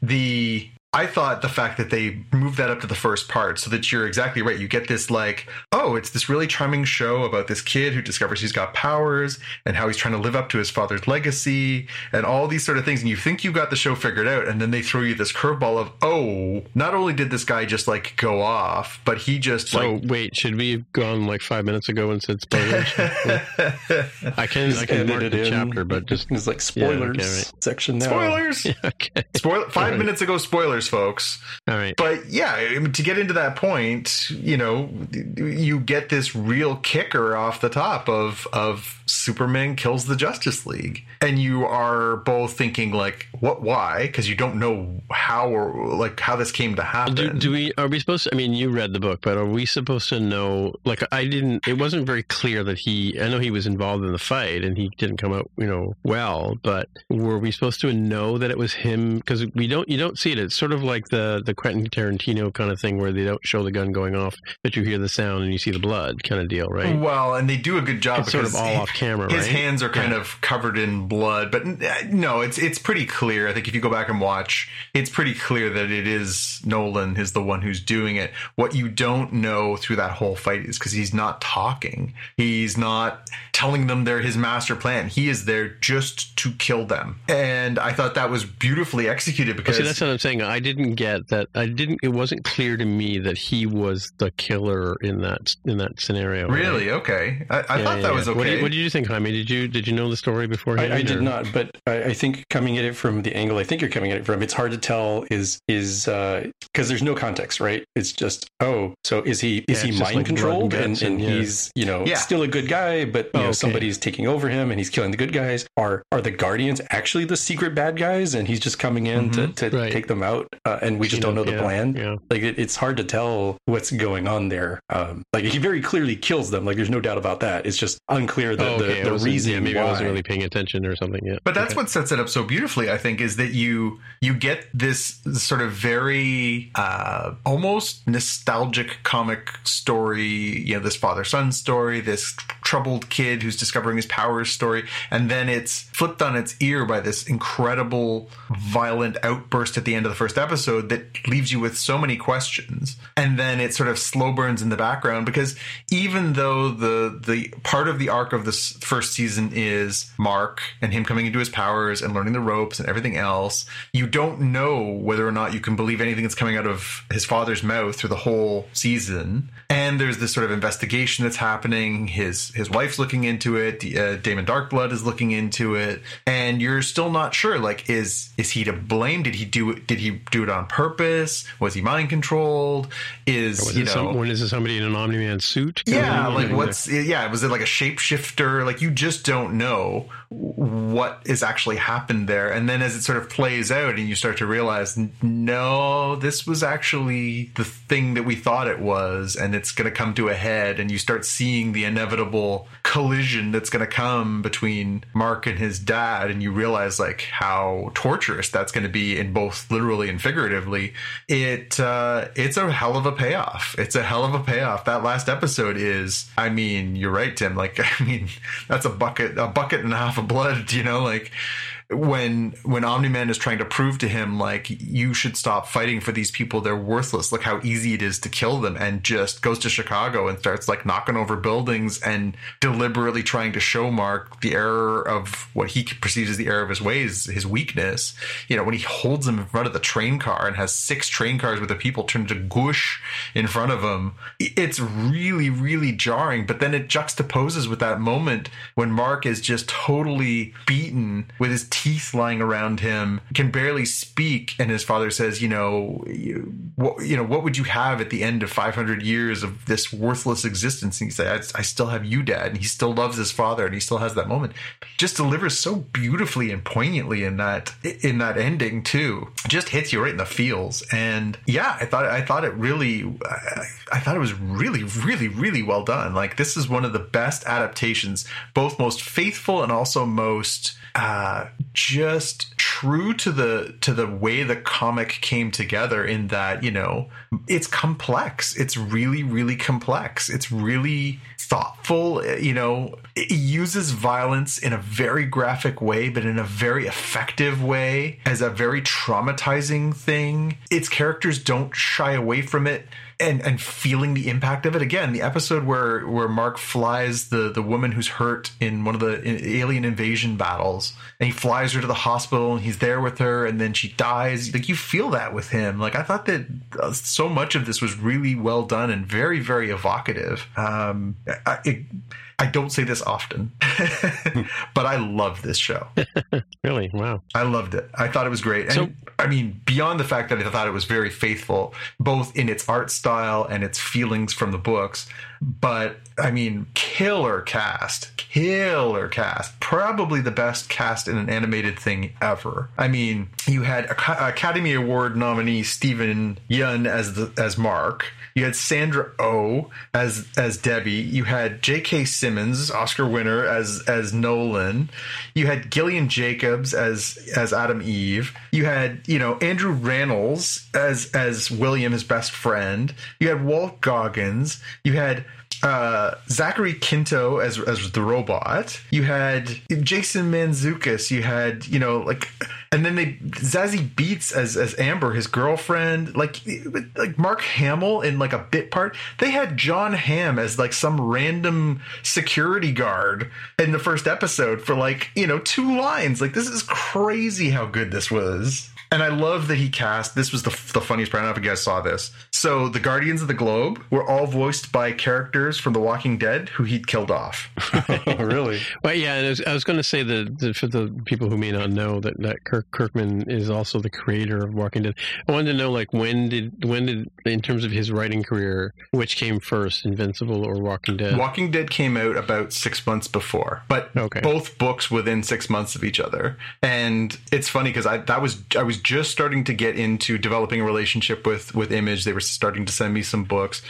The I thought the fact that they moved that up to the first part so that you're exactly right. You get this like, oh, it's this really charming show about this kid who discovers he's got powers and how he's trying to live up to his father's legacy and all these sort of things. And you think you got the show figured out. And then they throw you this curveball of, oh, not only did this guy just like go off, but he just like So like. wait, should we have gone like five minutes ago and said spoilers? I can I can mark the in. chapter, but just It's like spoilers okay, right. section now. Spoilers! okay. Spoil- five Alright. minutes ago, spoilers, folks. All right. But yeah, to get into that point, you know, you get this real kicker off the top of of Superman kills the Justice League, and you are both thinking like, what? Why? Because you don't know how or like how this came to happen. Do, do we are we supposed to I mean you read the book but are we supposed to know like I didn't it wasn't very clear that he I know he was involved in the fight and he didn't come out you know well but were we supposed to know that it was him because we don't you don't see it it's sort of like the the Quentin Tarantino kind of thing where they don't show the gun going off but you hear the sound and you see the blood kind of deal right Well, and they do a good job It's sort of because all he- off camera, His right? hands are kind of covered in blood, but uh, no, it's it's pretty clear. I think if you go back and watch, it's pretty clear that it is Nolan is the one who's doing it. What you don't know through that whole fight is because he's not talking. He's not telling them they're his master plan. He is there just to kill them, and I thought that was beautifully executed because see, that's what I'm saying. I didn't get that. I didn't. It wasn't clear to me that he was the killer in that in that scenario. right? really okay. I, I Yeah, thought yeah, that yeah. was okay. What, do you, what did you think, Jaime? Did you did you know the story beforehand? I, I did not, but I, I think coming at it from the angle I think you're coming at it from, it's hard to tell is is uh because there's no context, right? It's just oh, so is he is Yeah, he mind like controlled and and, and, and- yeah. he's you know Yeah. still a good guy, but you Oh, know okay. somebody's taking over him and he's killing the good guys. Are are the guardians actually the secret bad guys and he's just coming in to, to Mm-hmm. Right. take them out? Uh, and we just You don't know the yeah, plan. Yeah. Like it, it's hard to tell what's going on there. Um, like he very clearly kills them. Like there's no doubt about that. It's just unclear the, oh, okay. the, the reason yeah, maybe why. I wasn't really paying attention or something. Yeah. But that's Okay. what sets it up so beautifully, I think, is that you you get this sort of very uh, almost nostalgic comic story. You know, this father son story, this troubled kid who's discovering his powers story, and then it's flipped on its ear by this incredible violent outburst at the end of the first episode that leaves you with so many questions, and then it sort of slow burns in the background because even though the the part of the arc of this first season is Mark and him coming into his powers and learning the ropes and everything else, you don't know whether or not you can believe anything that's coming out of his father's mouth through the whole season. And there's this sort of investigation that's happening. His his wife's looking into it. Uh, Damien Darkblood is looking into it, and you're still not sure. Like, is is he to blame? Did he do it? Did he do it on purpose? Was he mind controlled? Is Was you it know? some, when is it somebody in an Omni Man suit? Yeah, like what's yeah, was it like a shapeshifter? Like you just don't know what is actually happened there. And then as it sort of plays out and you start to realize no, this was actually the thing that we thought it was and it's going to come to a head and you start seeing the inevitable collision that's going to come between Mark and his dad and you realize like how torturous that's going to be in both literally and figuratively. It uh it's a hell of a payoff. It's a hell of a payoff. That last episode is I mean, you're right Tim, like I mean, that's a bucket a bucket and a half of blood, you know, like when when Omni-Man is trying to prove to him like you should stop fighting for these people. They're worthless. Look how easy it is to kill them. And just goes to Chicago and starts like knocking over buildings and deliberately trying to show Mark the error of what he perceives as the error of his ways his weakness. You know when he holds him in front of the train car and has six train cars with the people turned to gush in front of him it's really really jarring. But then it juxtaposes with that moment when Mark is just totally beaten with his teeth lying around him, can barely speak, and his father says, "You know, you, what, you know, what would you have at the end of 500 years of this worthless existence?" And he says, I, "I still have you, Dad," and he still loves his father, and he still has that moment. Just delivers so beautifully and poignantly in that in that ending too. Just hits you right in the feels, and yeah, I thought I thought it really, I, I thought it was really, really, really well done. Like this is one of the best adaptations, both most faithful and also most uh, just true to the to the way the comic came together in that you know it's complex. It's really really complex. It's really thoughtful. You know it uses violence in a very graphic way but in a very effective way as a very traumatizing thing. Its characters don't shy away from it and and feeling the impact of it. Again the episode where where mark flies the the woman who's hurt in one of the alien invasion battles and he flies her to the hospital and he's there with her and then she dies. Like you feel that with him. Like i thought that uh, so much of this was really well done and very very evocative. Um I, it, I don't say this often, but I love this show. really? Wow. I loved it. I thought it was great. And so, I mean, beyond the fact that I thought it was very faithful, both in its art style and its feelings from the books, but I mean, killer cast, killer cast, probably the best cast in an animated thing ever. I mean, you had Academy Award nominee Steven Yeun as the as Mark. You had Sandra O oh as as Debbie. You had J.K. Simmons, Oscar winner, as as Nolan. You had Gillian Jacobs as as Atom Eve. You had you know Andrew Rannells as as William, his best friend. You had Walt Goggins. You had uh, Zachary Quinto as as the robot. You had Jason Mantzoukas. You had you know like, and then they Zazie Beetz as as Amber, his girlfriend. Like like Mark Hamill in like a bit part. They had John Hamm as like some random security guard in the first episode for like you know two lines. Like this is crazy how good this was. And I love that he cast. This was the, the funniest part. I don't know if you guys saw this. So the Guardians of the Globe were all voiced by characters from The Walking Dead who he'd killed off. Oh, really? Well, yeah. I was, was going to say that, for the people who may not know that that Kirk Kirkman is also the creator of Walking Dead. I wanted to know, like, when did when did in terms of his writing career, which came first, Invincible or Walking Dead? Walking Dead came out about six months before, but okay. both books within six months of each other. And it's funny because I that was I was just starting to get into developing a relationship with with Image. They were starting to send me some books.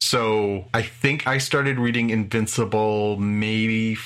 So I think I started reading Invincible maybe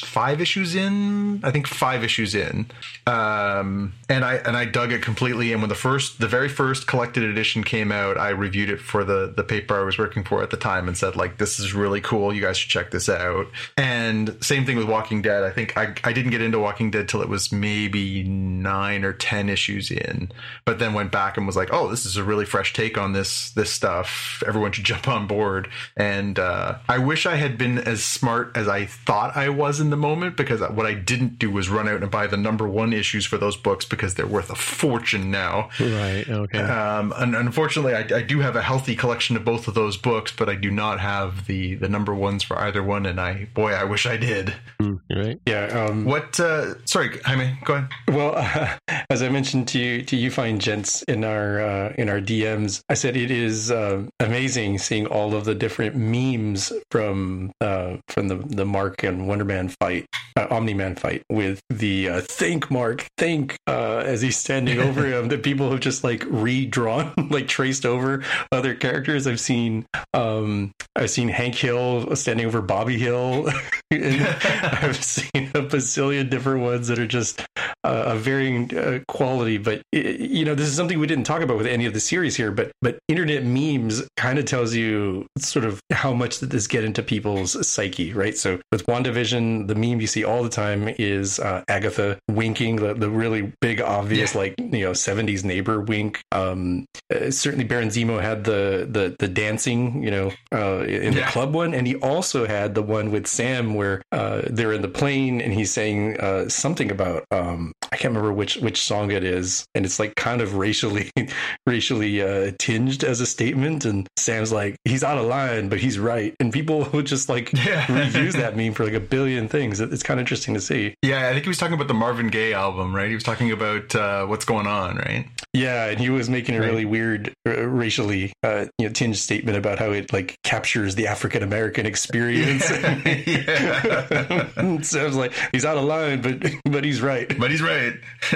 five issues in. I think five issues in, um, and I and I dug it completely. And when the first, the very first collected edition came out, I reviewed it for the the paper I was working for at the time, and said like, "This is really cool. You guys should check this out." And same thing with Walking Dead. I think I I didn't get into Walking Dead till it was maybe nine or ten issues in, but then went back and was like, "Oh, this is a really fresh take on this this stuff. Everyone should jump on board." And uh, I wish I had been as smart as I thought I was in the moment because what I didn't do was run out and buy the number one issues for those books because they're worth a fortune now. Right. Okay. Um, and unfortunately, I, I, do have a healthy collection of both of those books, but I do not have the the number ones for either one. And I, boy, I wish I did. Mm, right. Yeah. Um, what? Uh, sorry, Jaime. Go ahead. Well, uh, as I mentioned to you, to you fine gents in our uh, in our DMs, I said it is uh, amazing seeing all of the different memes from uh, from the the Mark and Wonder Man fight, uh, Omni Man fight with the uh, think Mark think uh, as he's standing over him. The people have just like redrawn, like traced over other characters. I've seen um, I've seen Hank Hill standing over Bobby Hill. I've seen a bazillion different ones that are just uh, a varying uh, quality. But you know, this is something we didn't talk about with any of the series here. But but internet memes kind of tells you sort of how much that this get into people's psyche, right? So with WandaVision, the meme you see all the time is uh, Agatha winking, the, the really big, obvious, yeah. like you know, '70s neighbor wink. Um, uh, certainly, Baron Zemo had the the the dancing, you know, uh, in yeah. the club one, and he also had the one with Sam where uh, they're in the plane and he's saying uh, something about um, I can't remember which which song it is, and it's like kind of racially racially uh, tinged as a statement. And Sam's like, he's out of line, but he's right, and people would just like yeah. reuse that meme for like a billion things. It's kind of interesting to see. Yeah, I think he was talking about the Marvin Gaye album, right? He was talking about uh, what's going on, right? Yeah, and he was making a really weird uh, racially uh, you know tinged statement about how it like captures the African American experience. Yeah. I was like, he's out of line, but but he's right. But he's right.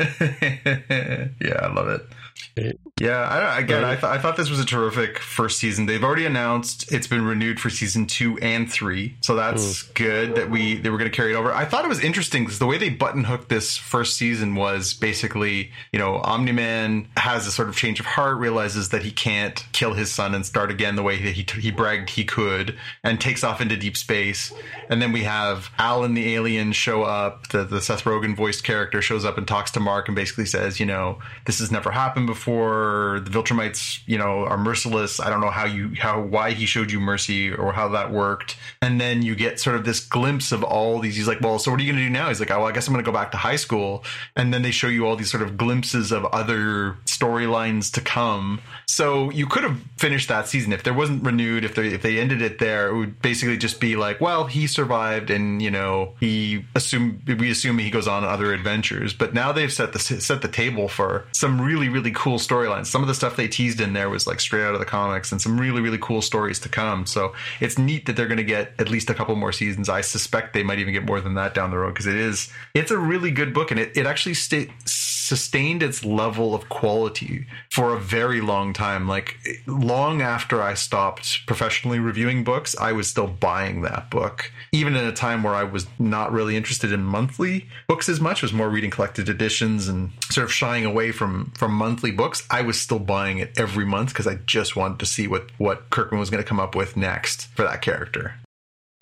yeah, I love it. Yeah, I, again, I, th- I thought this was a terrific first season. They've already announced it's been renewed for season two and three, so that's mm. good that we they were going to carry it over. I thought it was interesting because the way they button hooked this first season was basically, you know, Omni Man has a sort of change of heart, realizes that he can't kill his son and start again the way that he he bragged he could, and takes off into deep space. And then we have Alan the alien show up. The the Seth Rogen voiced character shows up and talks to Mark and basically says, you know, this has never happened before the Viltrumites, you know, are merciless. I don't know how you how why he showed you mercy or how that worked. And then you get sort of this glimpse of all these. He's like, well, so what are you going to do now? He's like, oh, well, I guess I'm going to go back to high school. And then they show you all these sort of glimpses of other storylines to come. So you could have finished that season if there wasn't renewed. If they if they ended it there, it would basically just be like, well, he survived, and you know, he assume we assume he goes on other adventures. But now they've set the set the table for some really really cool storylines some of the stuff they teased in there was like straight out of the comics and some really really cool stories to come. So it's neat that they're going to get at least a couple more seasons. I suspect they might even get more than that down the road because it is it's a really good book and it, it actually stayed sustained its level of quality for a very long time. Like long after I stopped professionally reviewing books, I was still buying that book. Even in a time where I was not really interested in monthly books as much, was more reading collected editions and sort of shying away from from monthly books. I was still buying it every month because I just wanted to see what what Kirkman was going to come up with next for that character.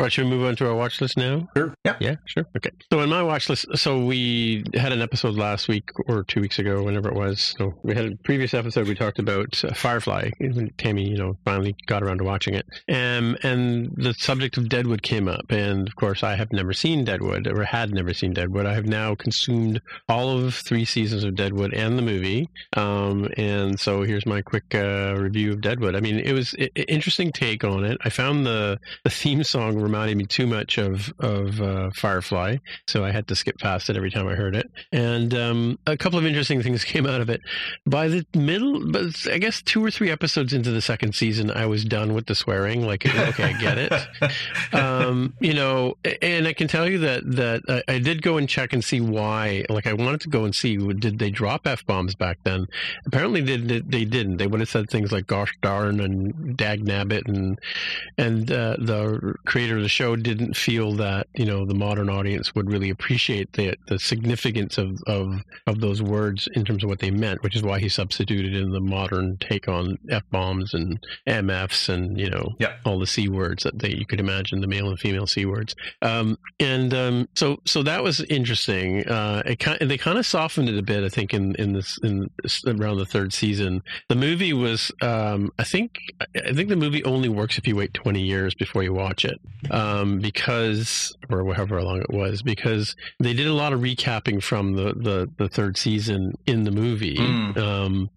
Right, should we move on to our watch list now? Sure. Yeah. Yeah, sure. Okay. So in my watch list, so we had an episode last week or two weeks ago, whenever it was. So we had a previous episode we talked about uh, Firefly when Tammy, you know, finally got around to watching it. Um, and the subject of Deadwood came up. And of course, I have never seen Deadwood or had never seen Deadwood. I have now consumed all of three seasons of Deadwood and the movie. Um, and so here's my quick uh, review of Deadwood. I mean, it was an interesting take on it. I found the, the theme song reminded me too much of of uh, Firefly, so I had to skip past it every time I heard it. And um, a couple of interesting things came out of it. By the middle, but I guess two or three episodes into the second season, I was done with the swearing. Like, okay, I get it. Um, you know, and I can tell you that that I, I did go and check and see why. Like, I wanted to go and see did they drop f bombs back then? Apparently, they, they, they didn't. They would have said things like "gosh darn" and "dag nabbit," and and uh, the creator the show didn't feel that you know the modern audience would really appreciate the the significance of of of those words in terms of what they meant, which is why he substituted in the modern take on f bombs and mfs and you know yep. all the c words that they you could imagine the male and female c words. Um, and um, so so that was interesting. Uh, it kind they kind of softened it a bit, I think, in in this in around the third season. The movie was, um, I think, I think the movie only works if you wait twenty years before you watch it. Um, because, or however long it was, because they did a lot of recapping from the, the, the third season in the movie. Mm. Um,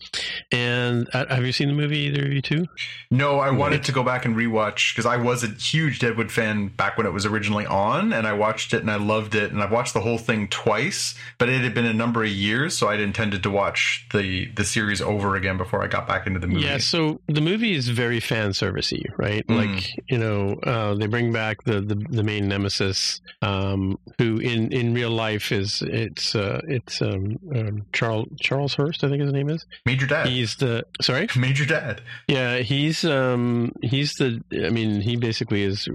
and uh, have you seen the movie, either of you two? No, I wanted to go back and rewatch because I was a huge Deadwood fan back when it was originally on, and I watched it and I loved it, and I've watched the whole thing twice, but it had been a number of years, so I'd intended to watch the the series over again before I got back into the movie. Yeah, so the movie is very fan servicey, right? Mm. Like you know, uh, they bring back back the, the, the main nemesis, um, who in, in real life is it's uh, it's um, um, Charles Charles Hearst, I think his name is. Major Dad. He's the sorry. Major Dad. Yeah, he's um he's the I mean he basically is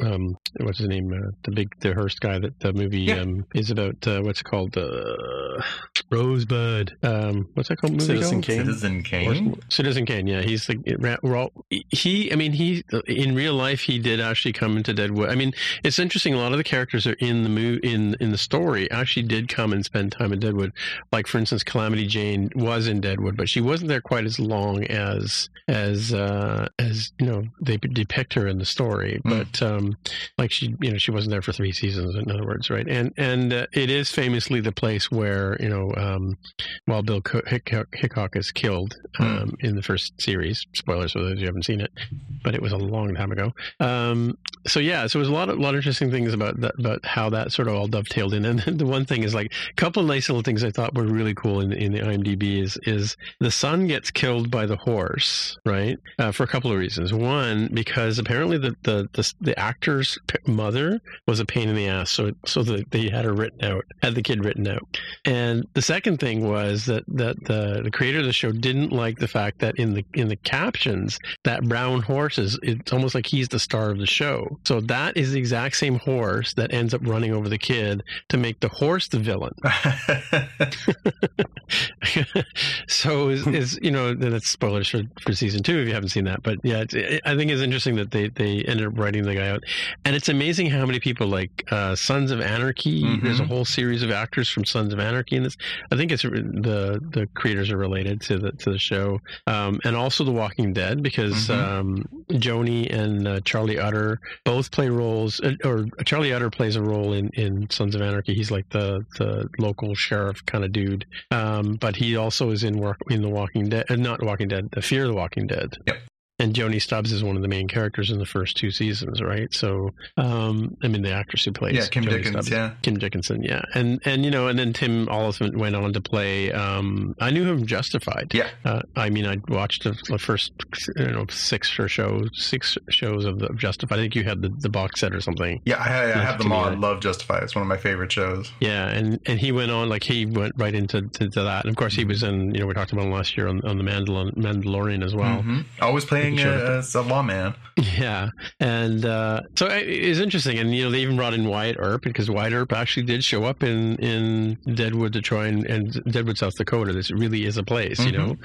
um what's his name uh, the big the Hearst guy that the movie Yeah. um is about uh, what's it called uh, Rosebud um what's that called movie Citizen called? Kane. Citizen Or- Kane. Citizen Kane, yeah, he's the ra- ra- he. I mean, he in real life he did actually come into Deadwood. I mean, it's interesting. A lot of the characters are in the mo- in in the story actually did come and spend time in Deadwood. Like for instance, Calamity Jane was in Deadwood, but she wasn't there quite as long as as uh, as you know they depict her in the story. Hmm. But um, like she, you know, she wasn't there for three seasons. In other words, right? And and uh, it is famously the place where you know um, while Bill Co- Hickok, Hickok is killed um, in the first series. Spoilers for those who haven't seen it, but it was a long time ago. Um, so yeah, so was a lot of lot of interesting things about that, about how that sort of all dovetailed in. And the one thing is like a couple of nice little things I thought were really cool in, in the IMDb is is the son gets killed by the horse, right? Uh, for a couple of reasons. One, because apparently the the the, the actor's mother was a pain in the ass, so so the, they had her written out, had the kid written out. And the second thing was that that the the creator of the show didn't like the fact that in the in the captions that brown horse is it's almost like he's the star of the show. So that is the exact same horse that ends up running over the kid to make the horse the villain. so is, is you know that's spoilers for, for season two if you haven't seen that but yeah it's, it, i think it's interesting that they they ended up writing the guy out and it's amazing how many people like uh, sons of anarchy Mhm. there's a whole series of actors from sons of anarchy in this i think it's the the creators are related to the to the show um, and also the walking dead because Mhm. um, joanie and uh, charlie utter both play roles uh, or charlie utter plays a role in in sons of anarchy he's like the the local sheriff kind of dude um, but he also is in work in the Walking Dead, uh, not Walking Dead, the Fear of the Walking Dead. Yep. And Joanie Stubbs is one of the main characters in the first two seasons, right? So, um, I mean, the actress who plays yeah, Kim Joanie Dickens. Stubbs. Yeah. Kim Dickinson, yeah, and and you know, and then Tim Olyphant went on to play. Um, I knew him Justified. Yeah. uh, I mean, I watched the, the first, you know, six or shows, six shows of, the, Justified. I think you had the, the box set or something. Yeah, I, I have them all. I love Justified. It's one of my favorite shows. Yeah, and, and he went on like he went right into to, to that. And of course, he was in you know we talked about him last year on, on the Mandalor- Mandalorian as well. Mhm. Always playing he showed a, a lawman. Yeah, and uh, so it- it's interesting, and you know they even brought in Wyatt Earp because Wyatt Earp actually did show up in in Deadwood to try and, and Deadwood, South Dakota. This really is a place, you know.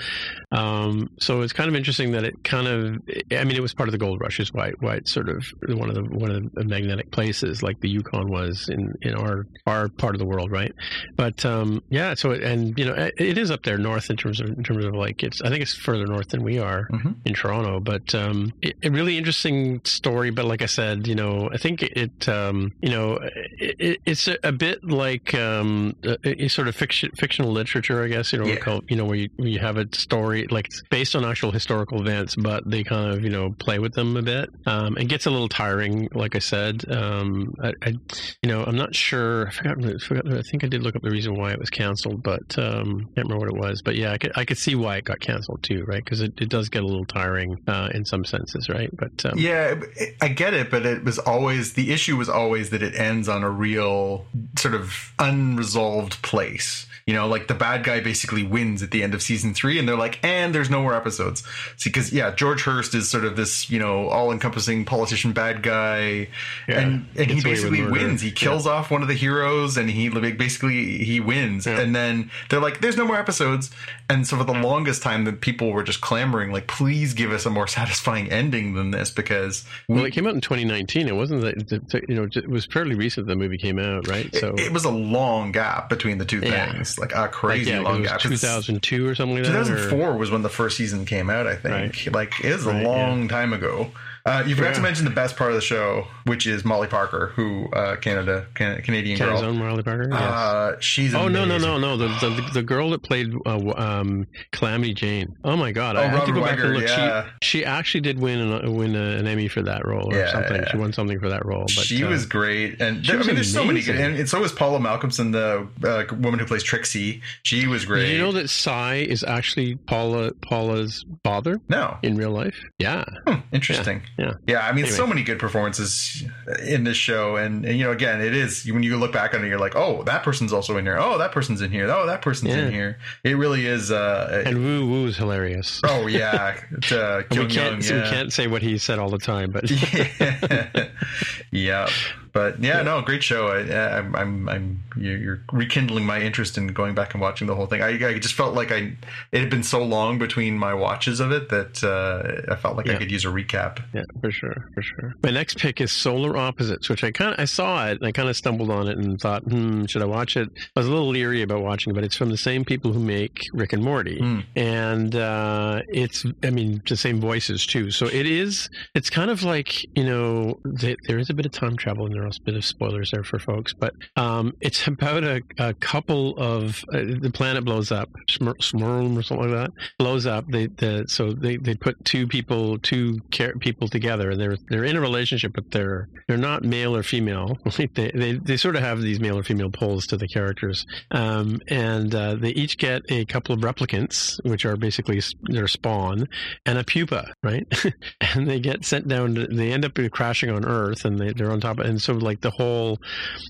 Um, so it's kind of interesting that it kind of, I mean, it was part of the gold rush, is why why it's sort of one of the one of the magnetic places, like the Yukon was in in our our part of the world, right? But um, yeah, so it, and you know it, it is up there north in terms of in terms of like it's I think it's further north than we are Mhm. in Toronto, but um, it, a really interesting story. But like I said, you know, I think it, um, you know, it, it's a, a bit like um, a, a sort of fiction, fictional literature, I guess. You know, Yeah. called, you know, where you, where you have a story like it's based on actual historical events, but they kind of you know play with them a bit. Um, it gets a little tiring, like I said. Um, I, I, you know, I'm not sure. I forgot, I forgot. I think I did look up the reason why it was canceled, but um, can't remember what it was. But yeah, I could, I could see why it got canceled too, right? Because it, it does get a little tiring uh, in some senses, right? But um, Yeah, I get it, but it was always the issue was always that it ends on a real sort of unresolved place. You know, like the bad guy basically wins at the end of season three, and they're like, and there's no more episodes. See, because yeah, George Hearst is sort of this, you know, all-encompassing politician bad guy, Yeah, and and he basically wins. He kills off one of the heroes, and he basically he wins. Yeah. And then they're like, there's no more episodes, and so for the longest time, the people were just clamoring, like, please give us a more satisfying ending than this, because we, Well, it came out in 2019. It wasn't that you know it was fairly recent the movie came out, right? So it, it was a long gap between the two Yeah. things, like a like, crazy long it was gap. 'Cause 2002 or something like that. or- 2004 was when the first season came out. I think, like, it is a Right, long time ago. Uh, you forgot to mention the best part of the show, which is Molly Parker, who uh, Canada, can, Canadian Canada's girl. own Marley Parker. yes. Uh, she's Oh no no no no the, the the girl that played uh, um, Calamity Jane. Oh my god! Oh, I have to Robin go back and Wagner, look. yeah. She she actually did win an, win a, an Emmy for that role or Yeah, something. yeah. She won something for that role. But she uh, was great, and she there, I mean, there's so many good, and, and so was Paula Malcomson, the uh, woman who plays Trixie. She was great. Did you know that Cy is actually Paula Paula's father No, in real life? Yeah, Hmm, interesting. Yeah. Yeah, I mean, Anyway. so many good performances in this show, and, and you know, again, it is when you look back on it, you're like, oh, that person's also in here. Oh, that person's in here. Oh, that person's Yeah. in here. It really is. Uh, And Woo Woo is hilarious. oh yeah, it's, uh, we can't Young, so we can't say what he said all the time, but yeah, but yeah, no, great show. I, I'm, I'm, I'm, you're rekindling my interest in going back and watching the whole thing. I, I just felt like I, it had been so long between my watches of it that uh, I felt like I could use a recap. yeah, for sure, for sure. My next pick is Solar Opposites, which I kind of I saw it and I kind of stumbled on it and thought, hmm, should I watch it? I was a little leery about watching, it, but it's from the same people who make Rick and Morty, Hmm. and uh, it's I mean the same voices too. So it is. It's kind of like you know th- there is a bit of time travel in there are a bit of spoilers there for folks, but um, it's about a, a couple of uh, the planet blows up, Smur- Smurl or something like that blows up. They the, so they, they put two people two people together and they're they're in a relationship, but they're they're not male or female. They, they they sort of have these male or female poles to the characters, um, and uh, they each get a couple of replicants, which are basically their spawn, and a pupa, right? and they get sent down. To, they end up crashing on Earth, and they, they're on top. Of and so like the whole,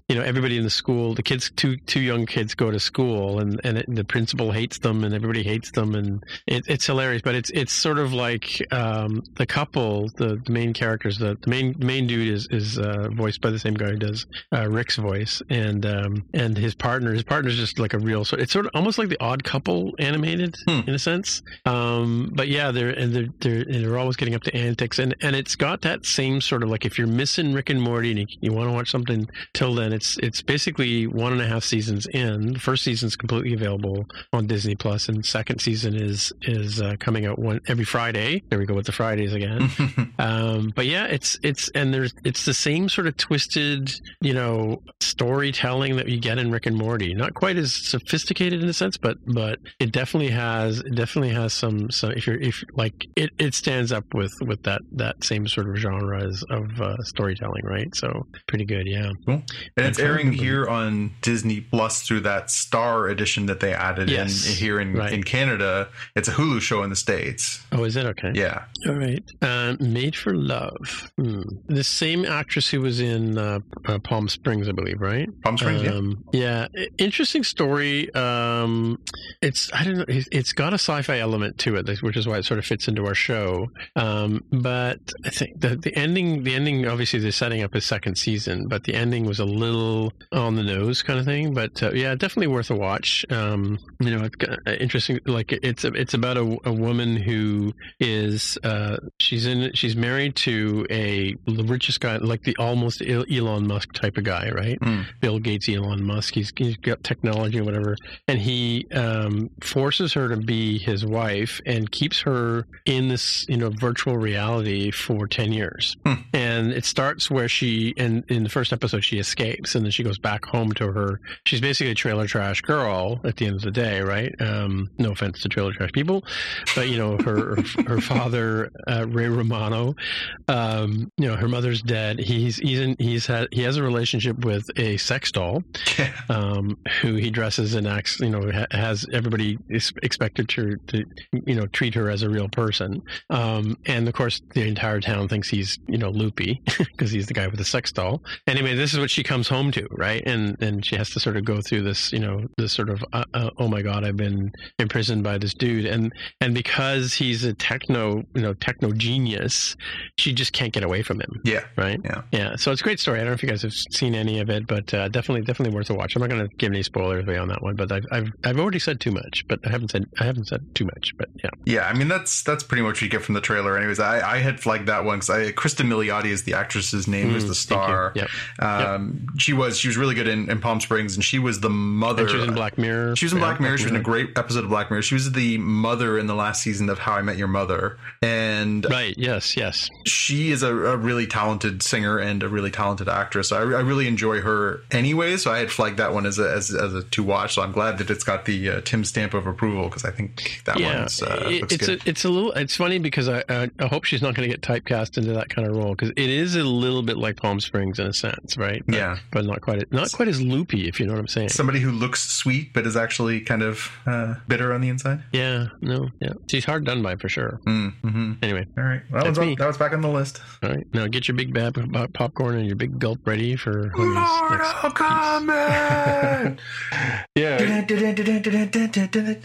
you know, everybody in the school, the kids, two two young kids go to school, and and it, the principal hates them, and everybody hates them, and it, it's hilarious. But it's it's sort of like um, the couple, the, the main characters, the, the main the main dude is is uh, voiced by the same guy who does uh, Rick's voice, and um, and his partner, his partner's just like a real. So it's sort of almost like the Odd Couple animated Hmm. in a sense. Um, but yeah, they're and they're they're and they're always getting up to antics, and and it's got that same sort of like if you're missing Rick and Morty and you, you want to watch something till then, it's it's basically one and a half seasons in. The first season's completely available on Disney Plus, and second season is is uh, coming out one every Friday. There we go with the Fridays again. Um, but yeah, it's it's and there's it's the same sort of twisted, you know, storytelling that you get in Rick and Morty. Not quite as sophisticated in a sense, but but it definitely has it definitely has some some if you're if like it, it stands up with with that that same sort of genre as, of uh, storytelling, right? So pretty good, yeah. Cool. And it's trying to airing here on Disney Plus through that Star edition that they added Yes. in here in, Right. in Canada. It's a Hulu show in the States. Oh, is it okay? Yeah. All right. Um, Made for Love. Hmm. The same actress who was in uh, uh, Palm Springs, I believe, right? Palm Springs, yeah. Um, yeah. I- Interesting story. Um, it's I don't know. It, it's got a sci-fi element to it, which is why it sort of fits into our show. Um, but I think the the ending, the ending, obviously they're setting up a second season, but the ending was a little on the nose kind of thing. But uh, yeah, definitely worth a watch. Um, you know, uh, interesting. Like it's it's about a, a woman who is uh, she's in she's married to a the richest guy, like the almost Elon Musk type of guy, right? Mm. Bill Gates, Elon Musk. He's he's got technology or whatever, and he um, forces her to be his wife and keeps her in this you know virtual reality for ten years. Hmm. And it starts where she and in the first episode she escapes, and then she goes back home to her. She's basically a trailer trash girl at the end of the day, right? Um, no offense to trailer trash people, but you know her her, her father uh, Ray Romano um, you know, her mother's dead. He's he's in, he's had he has a relationship with a sex doll, um, who he dresses and acts. You know, ha- has everybody is expected to to you know treat her as a real person. Um, and of course, the entire town thinks he's you know loopy because he's the guy with the sex doll. Anyway, this is what she comes home to, right? And and she has to sort of go through this, you know, this sort of uh, uh, oh my god, I've been imprisoned by this dude, and and because he's a techno, you know, techno genius, she just can't get away from him, Yeah. right? Yeah. yeah. So it's a great story. I don't know if you guys have seen any of it, but uh, definitely, definitely worth a watch. I'm not going to give any spoilers away on that one, but I've, I've, I've already said too much, but I haven't said, I haven't said too much, but yeah. Yeah, I mean that's that's pretty much what you get from the trailer. Anyways, I, I had flagged that one because I Kristen Milioti is the actress's name, is Mm, the thank you. Yep. Um, She was she was really good in, in Palm Springs, and she was the mother. And she was in Black Mirror. She was in Yeah, Black Mirror. She was in a great episode of Black Mirror. She was the mother in the last season of How I Met Your Mother, and Right. Yes. Yes. she is a, a really talented singer and a really talented actress. I, I really enjoy her anyway. So I had flagged that one as a, as, as a to watch. So I'm glad that it's got the uh, Tim stamp of approval because I think that yeah, one's uh, it- looks it's good. a, it's a little. It's funny because I I, I hope she's not going to get typecast into that kind of role because it is a little bit like Palm Springs in a sense, right? But, Yeah. but not quite not quite as loopy, if you know what I'm saying. Somebody who looks sweet but is actually kind of uh, bitter on the inside. yeah, no, yeah. She's hard done by for sure. Mm, hmm Anyway, All right. Well, that was, me. that was back on the list. all right. Now get your big bab of popcorn and your big gulp ready for Honey's next piece. Kombat! Yeah,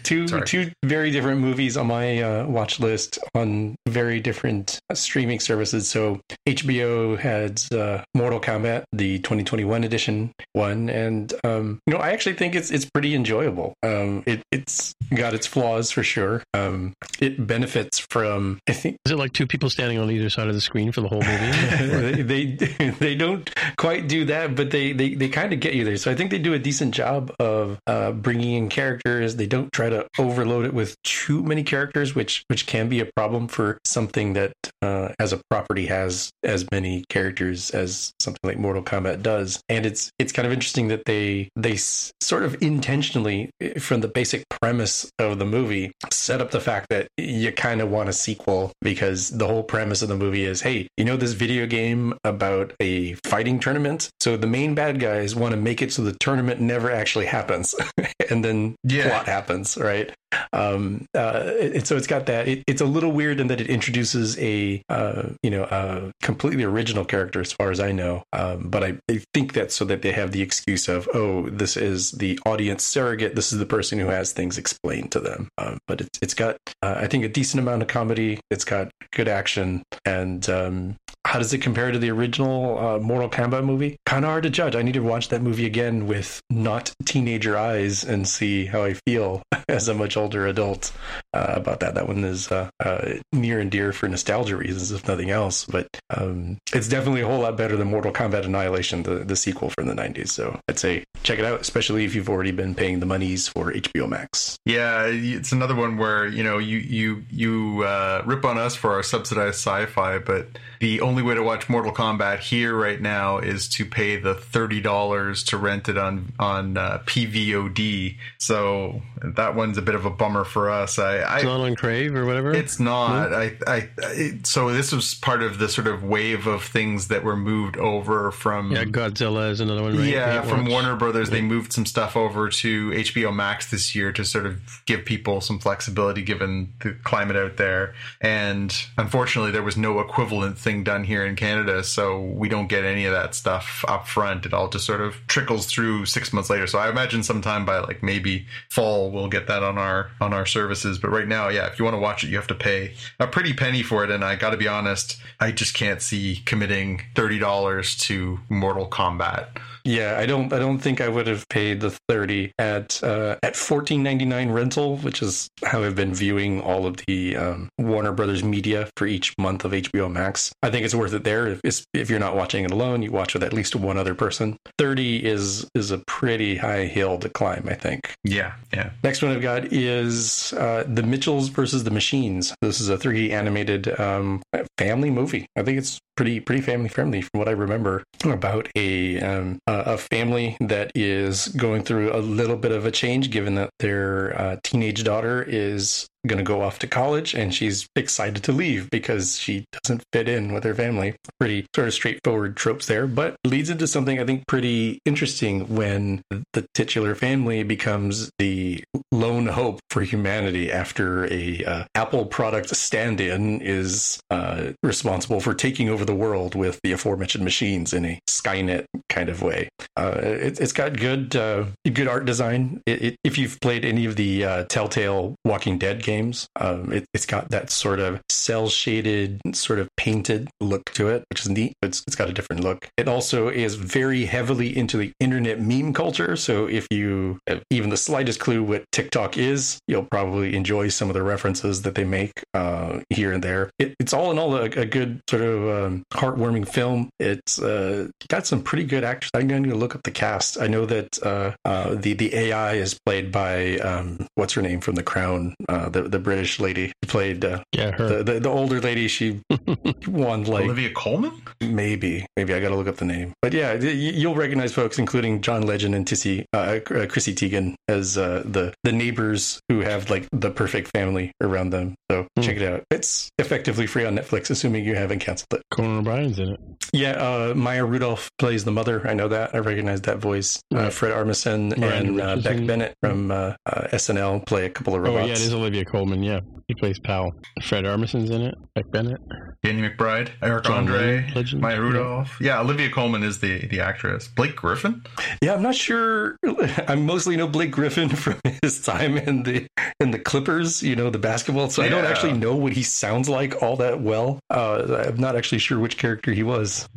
two Sorry. two very different movies on my uh, watch list on very different uh, streaming services. So HBO had uh, Mortal Kombat, the 2021 edition one, and um, you know I actually think it's it's pretty enjoyable. Um, it, it's got its flaws for sure. Um, it benefits from I think Is it like two people standing on either side of the screen for the whole movie? they, they they don't quite do that, but they they, they kind of get you there. So I think they do a decent job of uh, bringing in characters. They don't try to overload it with too many characters, which which can be a problem for something that uh, as a property has as many characters as something like Mortal Kombat does. And it's it's kind of interesting that they they s- sort of intentionally eh, from the basic premise of the movie set up the fact that you kind of want a sequel because the whole premise of the movie is hey you know this video game about a fighting tournament so the main bad guys want to make it so the tournament never actually happens and then Yeah. plot happens right um uh so it's got that it, it's a little weird in that it introduces a uh you know a completely original character as far as i know. Um but i, I think that's so that they have the excuse of oh this is the audience surrogate. This is the person who has things explained to them. Um, but it's it's got uh, i think a decent amount of comedy. It's got good action. And um how does it compare to the original uh, Mortal Kombat movie? Kind of hard to judge. I need to watch that movie again with not teenager eyes and see how I feel as a much older adult uh, about that. That one is uh, uh, near and dear for nostalgia reasons, if nothing else. But um, it's definitely a whole lot better than Mortal Kombat Annihilation, the, the sequel from the 90s. So I'd say check it out, especially if you've already been paying the monies for HBO Max. Yeah, it's another one where you know you you you uh, rip on us for our subsidized sci-fi, but the only way to watch Mortal Kombat here right now is to pay the thirty dollars to rent it on on uh, PVOD. So that one's a bit of a bummer for us. I, I It's not on Crave or whatever. It's not. I, I, it, so this was part of the sort of wave of things that were moved over from. yeah, Godzilla is another one. Right? Yeah, from Watch. Warner Brothers, they moved some stuff over to HBO Max this year to sort of give people some flexibility given the climate out there. And unfortunately, there was no equivalent thing done here in Canada, so we don't get any of that stuff up front. It all just sort of trickles through six months later. So I imagine sometime by like maybe fall we'll get that on our on our services. But right now, yeah, if you want to watch it, you have to pay a pretty penny for it. And I got to be honest, I just can't see committing thirty dollars to Mortal Kombat. Yeah, I don't. I don't think I would have paid the thirty at uh, at fourteen ninety nine rental, which is how I've been viewing all of the um, Warner Brothers media for each month of HBO Max. I think it's worth it there. If, if you're not watching it alone, you watch with at least one other person. Thirty is is a pretty high hill to climb. I think. Yeah, yeah. Next one I've got is uh, the Mitchells versus the Machines. This is a 3D animated um, family movie. I think it's pretty pretty family friendly from what I remember about a um, a family that is going through a little bit of a change, given that their uh, teenage daughter is going to go off to college and she's excited to leave because she doesn't fit in with her family. Pretty sort of straightforward tropes there, but leads into something I think pretty interesting when the titular family becomes the lone hope for humanity after a uh, Apple product stand-in is uh, responsible for taking over the world with the aforementioned machines in a Skynet kind of way. Uh, it, it's got good uh, good art design. It, it, if you've played any of the uh, Telltale Walking Dead games, um, it, it's got that sort of cell shaded, sort of painted look to it, which is neat. It's, it's got a different look. It also is very heavily into the internet meme culture. So if you have even the slightest clue what TikTok is, you'll probably enjoy some of the references that they make uh, here and there. It, it's all in all a, a good sort of um, heartwarming film. It's uh, got some pretty good actors. I'm going to look up the cast. I know that uh, uh, the the AI is played by um, what's her name from The Crown, uh, the the, the British lady who played uh, Yeah, her. the, the the older lady. She won like Olivia Colman? maybe maybe I got to look up the name. But yeah, you'll recognize folks, including John Legend and Tissy, uh, uh, Chrissy Teigen as uh, the the neighbors who have like the perfect family around them. So Hmm. check it out. It's effectively free on Netflix, assuming you haven't canceled it. Conan O'Brien's in it. Yeah, uh, Maya Rudolph plays the mother. I know that. I recognize that voice. Uh, Right. Fred Armisen Miranda and uh, Beck Bennett from uh, uh, SNL play a couple of robots Oh, robots. yeah, it is Olivia Colman. Yeah, he plays Pal. Fred Armisen's in it. Beck Bennett. Danny McBride, Eric John Andre, legend. Maya Rudolph. Yeah. Olivia Colman is the the actress. Blake Griffin. Yeah, I'm not sure. I mostly know Blake Griffin from his time in the in the Clippers, you know, the basketball. So I don't actually know what he sounds like all that well. Uh, I'm not actually sure which character he was.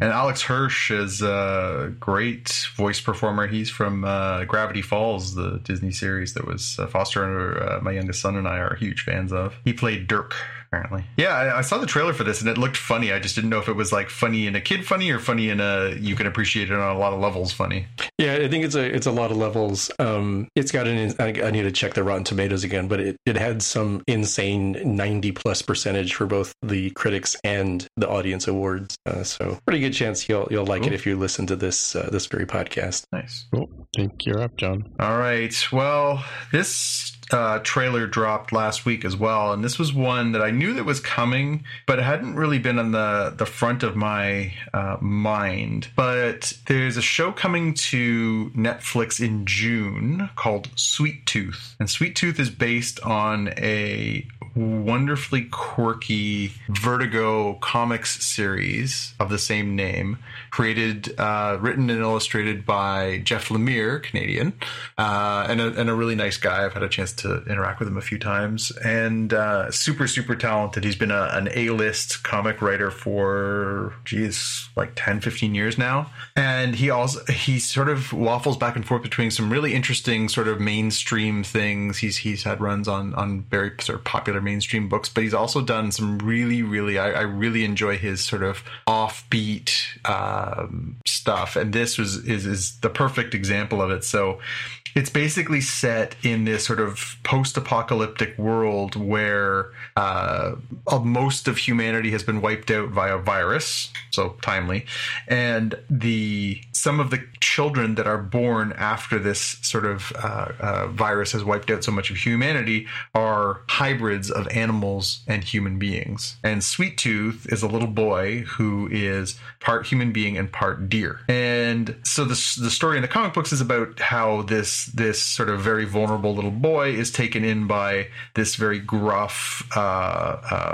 And Alex Hirsch is a great voice performer. He's from uh, Gravity Falls, the Disney series that was uh, Foster and uh, my youngest son and I are huge fans of. He played Dirk, apparently. Yeah, I, I saw the trailer for this and it looked funny. I just didn't know if it was like funny in a kid funny or funny in a you can appreciate it on a lot of levels funny. Yeah, I think it's a it's a lot of levels. Um, it's got an. I, I need to check the Rotten Tomatoes again, but it, it had some insane ninety plus percentage for both the critics and the audience awards. Uh, so pretty good chance you'll you'll like it if you listen to this uh, this very podcast. Nice. Cool. I think you're up, John. All right. Well, this uh, trailer dropped last week as well, and this was one that I knew that was coming, but hadn't really been on the the front of my uh, mind. But there's a show coming to Netflix in June called Sweet Tooth, and Sweet Tooth is based on a wonderfully quirky Vertigo comics series of the same name, created, uh, written and illustrated by Jeff Lemire, Canadian, uh, and, a, and a really nice guy. I've had a chance to interact with him a few times, and uh, super, super talented. He's been a, an A-list comic writer for, geez, like 10, 15 years now. And he also, he sort of waffles back and forth between some really interesting sort of mainstream things. He's, he's had runs on, on very sort of popular mainstream books, but he's also done some really, really, I, I really enjoy his sort of offbeat um, stuff. And this was, is, is the perfect example of it. So it's basically set in this sort of post-apocalyptic world where uh, most of humanity has been wiped out via virus, so timely, and the some of the children that are born after this sort of uh, uh, virus has wiped out so much of humanity are hybrids of animals and human beings. And Sweet Tooth is a little boy who is part human being and part deer. And so the the story in the comic books is about how this this sort of very vulnerable little boy is taken in by this very gruff uh,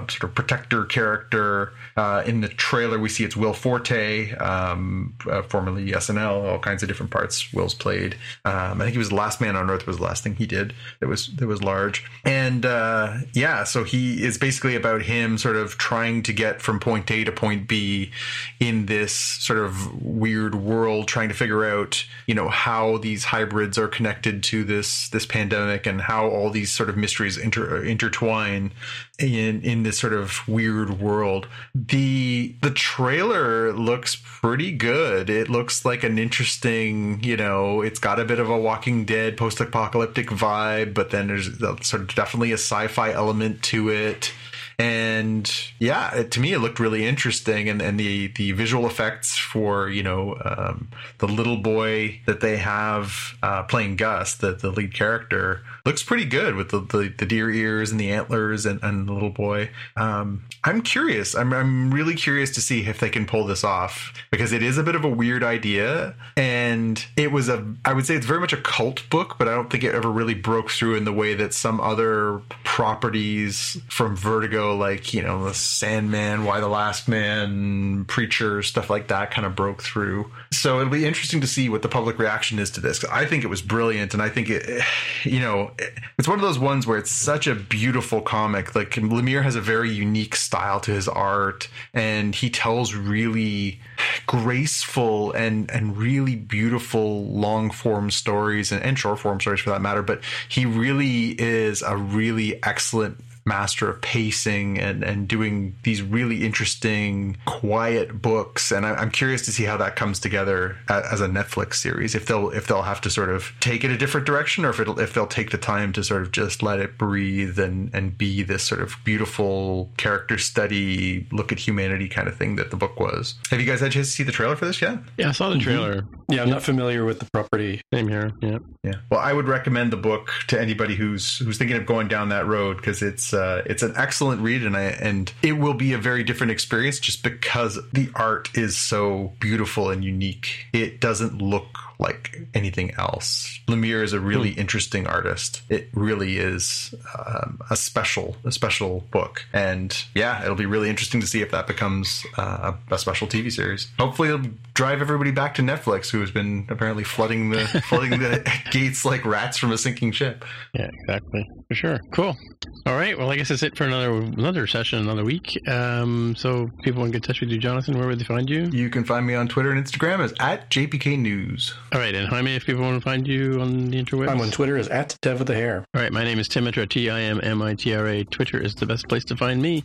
sort of protector character. Uh, in the trailer, we see it's Will Forte, um, uh, formerly SNL, all kinds of different parts Will's played. Um, I think he was the Last Man on Earth was the last thing he did that was that was large. And uh, yeah, so he is basically about him sort of trying to get from point A to point B in this sort of weird world, trying to figure out you know how these hybrids are connected to this this pandemic and how all these sort of mysteries inter- intertwine in in this sort of weird world. The the trailer looks pretty good. It looks like an interesting, you know, it's got a bit of a Walking Dead post-apocalyptic vibe, but then there's sort of definitely a sci-fi element to it. And yeah, it, to me, it looked really interesting, and, and the the visual effects for you know um, the little boy that they have uh, playing Gus, the the lead character, looks pretty good with the, the, the deer ears and the antlers and, and the little boy. Um, I'm curious. I'm I'm really curious to see if they can pull this off because it is a bit of a weird idea, and it was a I would say it's very much a cult book, but I don't think it ever really broke through in the way that some other properties from Vertigo, like you know the Sandman, Y the Last Man, Preacher, stuff like that, kind of broke through. So it'll be interesting to see what the public reaction is to this. I think it was brilliant, and I think it, you know, it's one of those ones where it's such a beautiful comic. Like Lemire has a very unique style to his art, and he tells really graceful and and really beautiful long form stories and, and short form stories for that matter. But he really is a really excellent master of pacing and and doing these really interesting quiet books and I, i'm curious to see how that comes together as a netflix series if they'll if they'll have to sort of take it a different direction or if it'll if they'll take the time to sort of just let it breathe and and be this sort of beautiful character study look at humanity kind of thing that the book was have you guys had a chance to see the trailer for this yet Yeah, I saw the trailer. Yeah, I'm not familiar with the property. Same here. Yeah. Yeah. Well, I would recommend the book to anybody who's who's thinking of going down that road because it's uh, it's an excellent read and I and it will be a very different experience just because the art is so beautiful and unique. It doesn't look like anything else. Lemire is a really interesting artist. It really is um, a special a special book, and yeah, it'll be really interesting to see if that becomes uh, a, a special TV series. Hopefully, it'll drive everybody back to Netflix, who has been apparently flooding the flooding the gates like rats from a sinking ship. Yeah, exactly. For sure. Cool. All right. Well, I guess that's it for another another session, another week. Um, so people want to get in touch with you, Jonathan. Where would they find you? You can find me on Twitter and Instagram as at JPK News. All right. And Jaime, if people want to find you on the interwebs. I'm on Twitter as at Dev with the Hair. All right. My name is Tim Timitra, T I M M I T R A. Twitter is the best place to find me.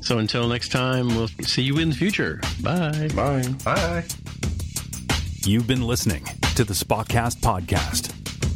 So until next time, we'll see you in the future. Bye. Bye. Bye. You've been listening to the Spotcast podcast.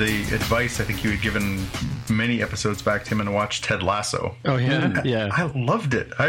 The advice I think you had given many episodes back, to him and watched Ted Lasso. Oh, yeah. Yeah. I loved it. I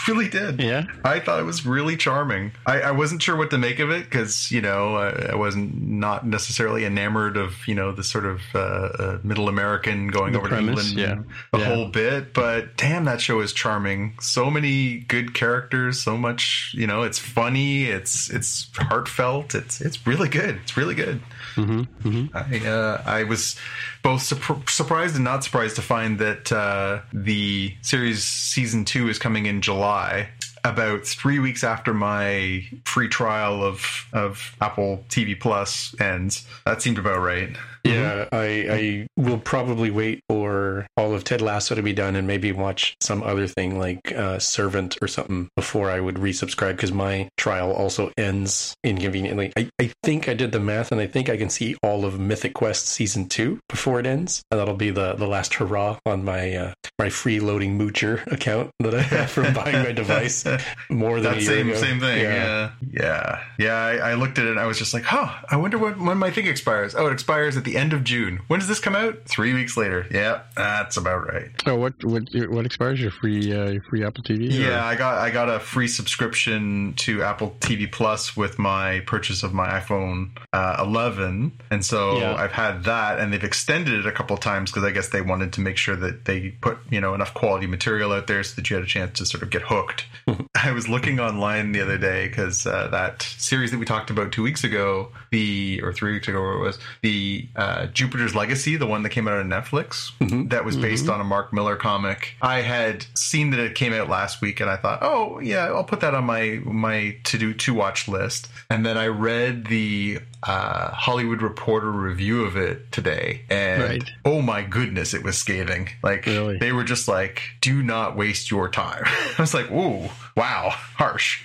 really did. Yeah? I thought it was really charming. I, I wasn't sure what to make of it because you know I, I wasn't not necessarily enamored of you know the sort of uh, uh, middle American going The over premise, to England, yeah. the Yeah. whole bit. But damn, that show is charming. So many good characters. So much. You know, it's funny. It's it's heartfelt. It's it's really good. It's really good. I, uh, I was both surp- surprised and not surprised to find that uh, the series season two is coming in July. About three weeks after my free trial of of Apple TV Plus ends, that seemed about right. Yeah, I, I will probably wait for all of Ted Lasso to be done and maybe watch some other thing like uh, Servant or something before I would resubscribe because my trial also ends inconveniently. I, I think I did the math and I think I can see all of Mythic Quest season two before it ends. And that'll be the, the last hurrah on my uh, my freeloading moocher account that I have from buying my device more than That a year same ago. same thing. Yeah, yeah, yeah. I, I looked at it and I was just like, huh. I wonder what when my thing expires. Oh, it expires at the end of June. When does this come out? Three weeks later. Yeah, that's about right. Oh, what what what expires your free uh, your free Apple TV? or- Yeah, I got I got a free subscription to Apple TV Plus with my purchase of my iPhone uh, 11, and so Yeah. I've had that, and they've extended it a couple times because I guess they wanted to make sure that they put you know enough quality material out there so that you had a chance to sort of get hooked. I was looking online the other day because uh, that series that we talked about two weeks ago, the or three weeks ago, where it was the uh, Jupiter's Legacy, the one that came out on Netflix, that was based on a Mark Millar comic. I had seen that it came out last week, and I thought, oh yeah, I'll put that on my my to do to watch list. And then I read the uh, Hollywood Reporter review of it today, and Right. oh my goodness, it was scathing. Like Really? they were just like, do not waste your time. I was like, ooh, wow, harsh.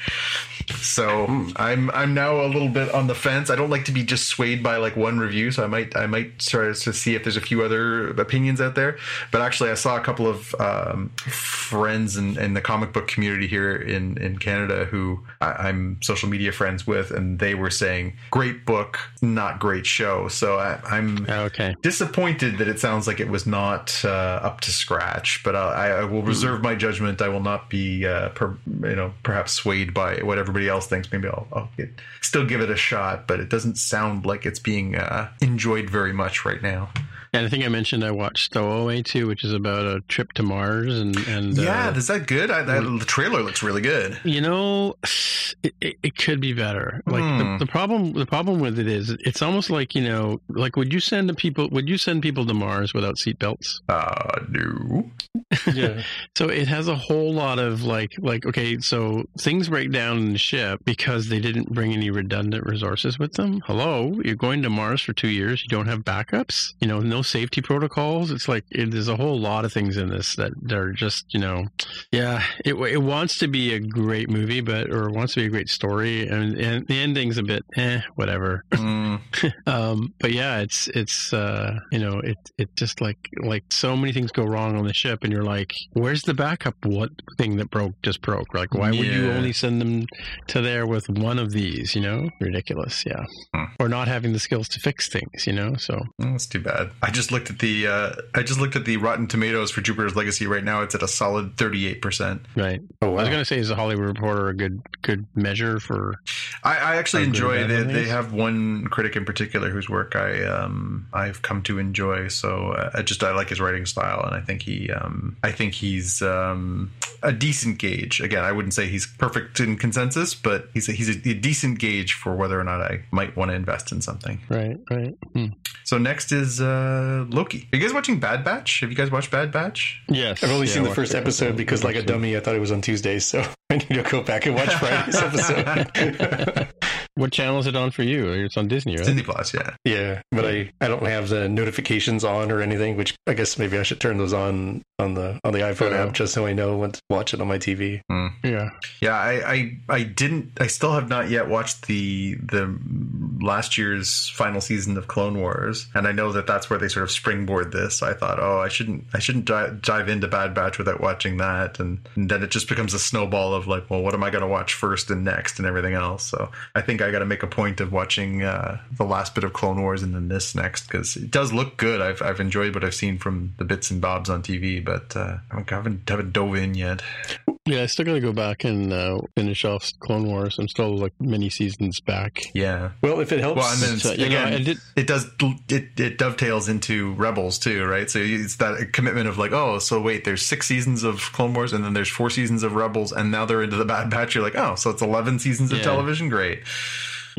So I'm I'm now a little bit on the fence. I don't like to be just swayed by like one review, so I might I might try to see if there's a few other opinions out there. But actually, I saw a couple of um, friends in, in the comic book community here in in Canada who I, I'm social media friends with, and they were saying great book, not great show. So I, I'm Okay. disappointed that it sounds like it was not uh, up to scratch. But uh, I, I will reserve my judgment. I will not be, uh, per, you know, perhaps swayed by what everybody else thinks. Maybe I'll, I'll get, still give it a shot. But it doesn't sound like it's being uh, enjoyed very much right now. And I think I mentioned I watched Stowaway too, which is about a trip to Mars and and yeah, uh, is that good? I, that, the trailer looks really good. You know, it, it, it could be better. Like Hmm. the, the problem, the problem with it is, it's almost like you know, like would you send the people, would you send people to Mars without seatbelts? Uh, no. Yeah. So it has a whole lot of like, like okay, so things break down in the ship because they didn't bring any redundant resources with them. Hello, you're going to Mars for two years, you don't have backups, you know, no safety protocols. It's like it, there's a whole lot of things in this that are just, you know, yeah, it it wants to be a great movie, but or wants to be a great story, and, and the ending's a bit, eh, whatever. Mm, Um, but yeah, it's it's uh, you know it it just like like so many things go wrong on the ship, and you're like, where's the backup? What thing that broke just broke? Like, why would you only send them to there with one of these? You know, ridiculous. Yeah, Hmm. or not having the skills to fix things. You know, so That's too bad. I just looked at the uh, I just looked at the Rotten Tomatoes for Jupiter's Legacy. Right now, it's at a solid thirty eight percent. right. Oh, I was gonna say, is the Hollywood Reporter a good good measure for? I, I actually enjoy. that They, they have one critic in particular whose work I um I've come to enjoy. So uh, I just I like his writing style, and I think he um I think he's um a decent gauge. Again, I wouldn't say he's perfect in consensus, but he's a, he's a, a decent gauge for whether or not I might want to invest in something. Right, right. Hmm. So next is uh Uh, Loki. Are you guys watching Bad Batch? Have you guys watched Bad Batch? Yes, I've only Yeah, seen the first a couple episode because, like a dummy, I thought it was on Tuesdays, so I need to go back and watch Friday's episode. What channel is it on for you? It's on Disney, right? Disney Plus, yeah. yeah, but I, I don't have the notifications on or anything, which I guess maybe I should turn those on on the on the iPhone app just so I know when to watch it on my TV. Hmm. Yeah. Yeah, I, I I didn't I still have not yet watched the the last year's final season of Clone Wars, and I know that that's where they sort of springboard this. I thought, oh, I shouldn't I shouldn't dive, dive into Bad Batch without watching that, and, and then it just becomes a snowball of like, well, what am I going to watch first and next and everything else. So I think I got to make a point of watching uh, the last bit of Clone Wars and then this next because it does look good. I've I've enjoyed what I've seen from the bits and bobs on TV, but uh, I haven't haven't dove in yet. Yeah, I still got to go back and uh, finish off Clone Wars. I'm still like many seasons back. Yeah. Well, if it helps, Well, and then So, you know, again, I did- it does it, it dovetails into Rebels too, right? So it's that commitment of like, oh, so wait, there's six seasons of Clone Wars, and then there's four seasons of Rebels, and now they're into the Bad Batch. You're like, oh, so it's eleven seasons of Yeah. television. Great.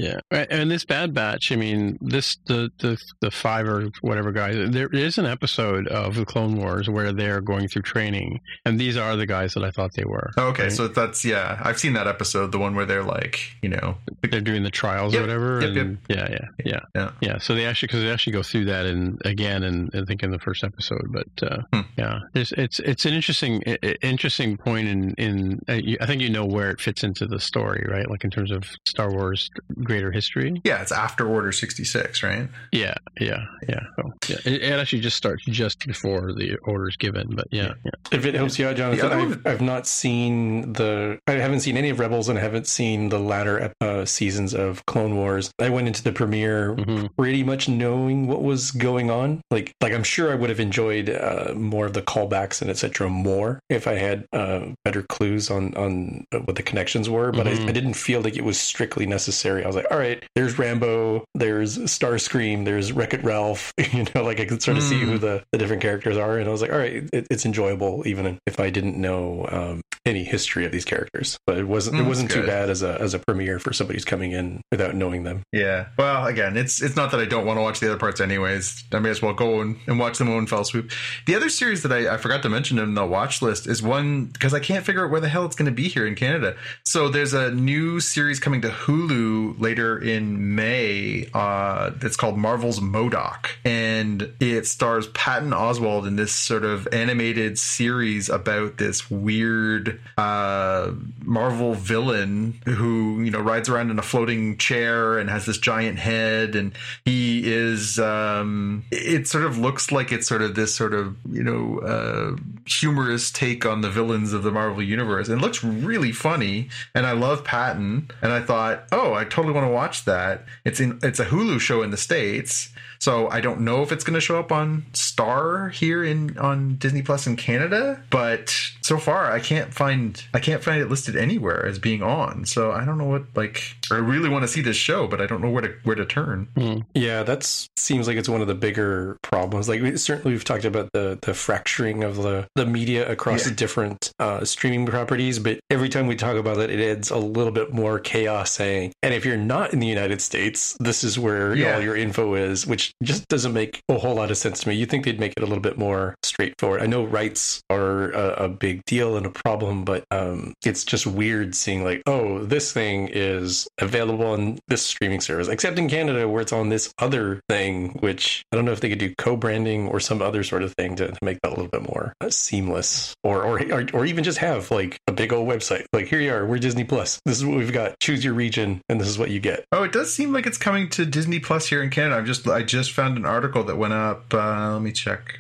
Yeah, and this Bad Batch. I mean, this the the the five or whatever guys. There is an episode of the Clone Wars where they're going through training, and these are the guys that I thought they were. Oh, okay, right? so that's yeah, I've seen that episode, the one where they're like, you know, they're doing the trials Yep, or whatever. yep, and Yeah, yeah, yeah, Yeah. yeah. So they actually because they actually go through that and again, and I think in the first episode. But uh, Hmm. yeah, it's it's it's an interesting interesting point in in I think you know where it fits into the story, right? Like in terms of Star Wars greater history. yeah, it's after Order sixty six, right? Yeah, yeah, yeah. So, yeah, it, it actually just starts just before the order is given. But yeah, yeah. If it helps you out, Jonathan, other I've, one- I've not seen the. I haven't seen any of Rebels, and I haven't seen the latter uh, seasons of Clone Wars. I went into the premiere Mhm. pretty much knowing what was going on. Like, like I'm sure I would have enjoyed uh, more of the callbacks and etc. more if I had uh, better clues on on what the connections were. But Mhm. I, I didn't feel like it was strictly necessary. I was like, all right, there's Rambo, there's Starscream, there's Wreck It Ralph. You know, like I could sort of see Mm. who the, the different characters are, and I was like, all right, it, it's enjoyable even if I didn't know um, any history of these characters. But it wasn't Mm, it wasn't too bad as a as a premiere for somebody who's coming in without knowing them. Yeah. Well, again, it's it's not that I don't want to watch the other parts anyways. I may as well go and, and watch them in one fell swoop. The other series that I, I forgot to mention in the watch list is one because I can't figure out where the hell it's going to be here in Canada. So there's a new series coming to Hulu later in May. Uh, it's called Marvel's MODOK, and it stars Patton Oswalt in this sort of animated series about this weird uh, Marvel villain who you know rides around in a floating chair and has this giant head, and he is. Um, it sort of looks like it's sort of this sort of you know uh, humorous take on the villains of the Marvel universe. And it looks really funny, and I love Patton. And I thought, oh, I totally want to watch that. It's in it's a Hulu show in the states. So I don't know if it's going to show up on Star here in on Disney Plus in Canada, but so far I can't find I can't find it listed anywhere as being on. So I don't know what like I really want to see this show, but I don't know where to where to turn. Mm. Yeah, that seems like it's one of the bigger problems. Like we, certainly we've talked about the the fracturing of the the media across yeah. the different uh, streaming properties, but every time we talk about it, it adds a little bit more chaos. Saying, and if you're not in the United States, this is where yeah. all your info is, which just doesn't make a whole lot of sense to me. You think they'd make it a little bit more straightforward. I know rights are a, a big deal and a problem, but um, it's just weird seeing like, oh, this thing is available on this streaming service, except in Canada where it's on this other thing, which I don't know if they could do co-branding or some other sort of thing to, to make that a little bit more uh, seamless, or, or or or even just have like a big old website. Like here you are, we're Disney Plus. This is what we've got. Choose your region, and this is what you get. Oh, it does seem like it's coming to Disney Plus here in Canada. I'm just I just just found an article that went up. Uh, let me check.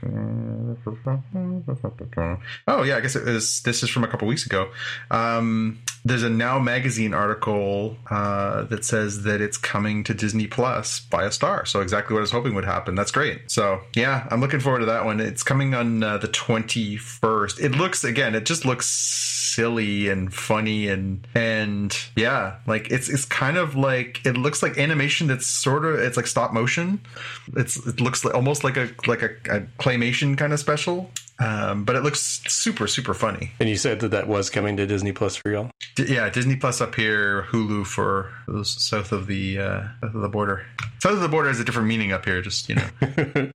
Oh yeah, I guess it was. This is from a couple weeks ago. Um, there's a Now Magazine article uh, that says that it's coming to Disney Plus by a star. So exactly what I was hoping would happen. That's great. So yeah, I'm looking forward to that one. It's coming on uh, the 21st. It looks again. It just looks silly and funny and and yeah, like it's it's kind of like it looks like animation that's sort of it's like stop motion. It's it looks like, almost like a like a, a claymation kind of special. Um, but it looks super super funny. And you said that that was coming to Disney Plus for y'all. D- yeah, Disney Plus up here, Hulu for those south of the uh, south of the border. South of the border has a different meaning up here. Just you know,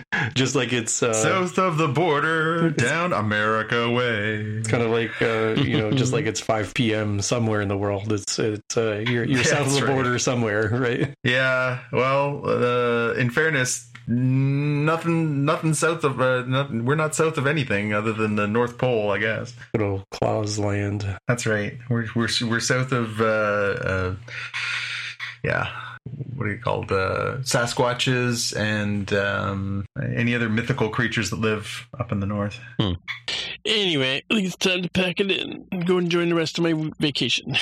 just like it's uh, south of the border, down America way. It's kind of like uh, you know, just like it's 5 p.m. somewhere in the world. It's it's uh, you're, you're yeah, south of the right. border somewhere, right? Yeah. Well, uh, in fairness, nothing nothing south of uh, nothing, we're not south of anything other than the north pole i guess. Little claus land. That's right. We're we're, we're south of uh, uh yeah what are you called? Uh, sasquatches and um, any other mythical creatures that live up in the north. Hmm. anyway i think it's time to pack it in and go enjoy the rest of my vacation.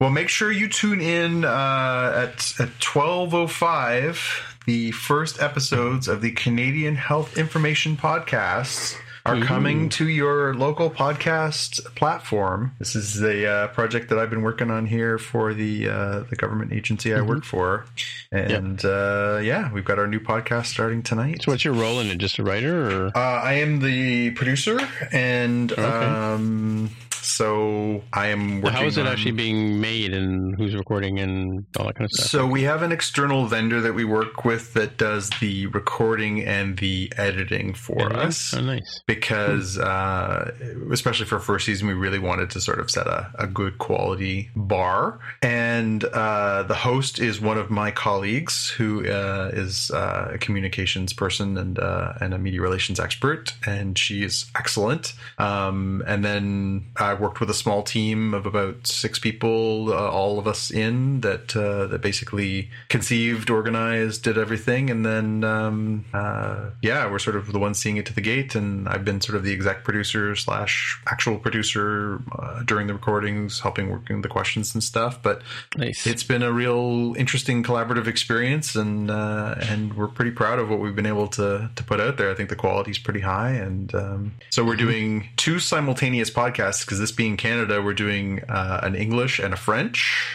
Well make sure you tune in uh, at at 1205 the first episodes of the Canadian Health Information Podcast are coming to your local podcast platform. This is a uh, project that I've been working on here for the uh, the government agency I mm-hmm. work for, and yep. uh, yeah, we've got our new podcast starting tonight. So, what's your role in it? Just a writer, or uh, I am the producer, and okay. um, so I am working. How is it on, actually being made, and who's recording, and all that kind of stuff? So we have an external vendor that we work with that does the recording and the editing for us. Oh, nice. Because uh, especially for first season, we really wanted to sort of set a, a good quality bar, and uh, the host is one of my colleagues who uh, is uh, a communications person and uh, and a media relations expert, and she is excellent. Um, and then I worked with a small team of about six people, uh, all of us in that uh, that basically conceived, organized, did everything, and then um, uh, yeah, we're sort of the ones seeing it to the gate. And I've been sort of the exec producer slash actual producer uh, during the recordings, helping working the questions and stuff. But nice. it's been a real interesting collaborative experience, and uh, and we're pretty proud of what we've been able to to put out there. I think the quality is pretty high, and um, so we're mm-hmm. doing two simultaneous podcasts because this being Canada, we're doing uh, an English and a French.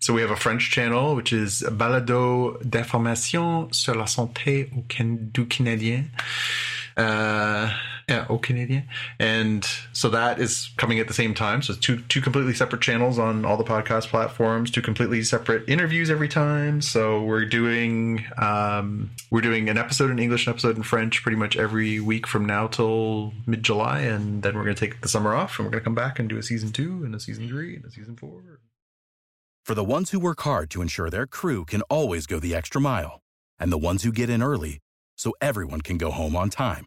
So we have a French channel, which is Balado d'information sur la santé au can- du Canadien. Uh, yeah, au Canadien. And so that is coming at the same time. So two two completely separate channels on all the podcast platforms, two completely separate interviews every time. So we're doing um, we're doing an episode in English, an episode in French, pretty much every week from now till mid July, and then we're going to take the summer off, and we're going to come back and do a season two, and a season three, and a season four. For the ones who work hard to ensure their crew can always go the extra mile, and the ones who get in early so everyone can go home on time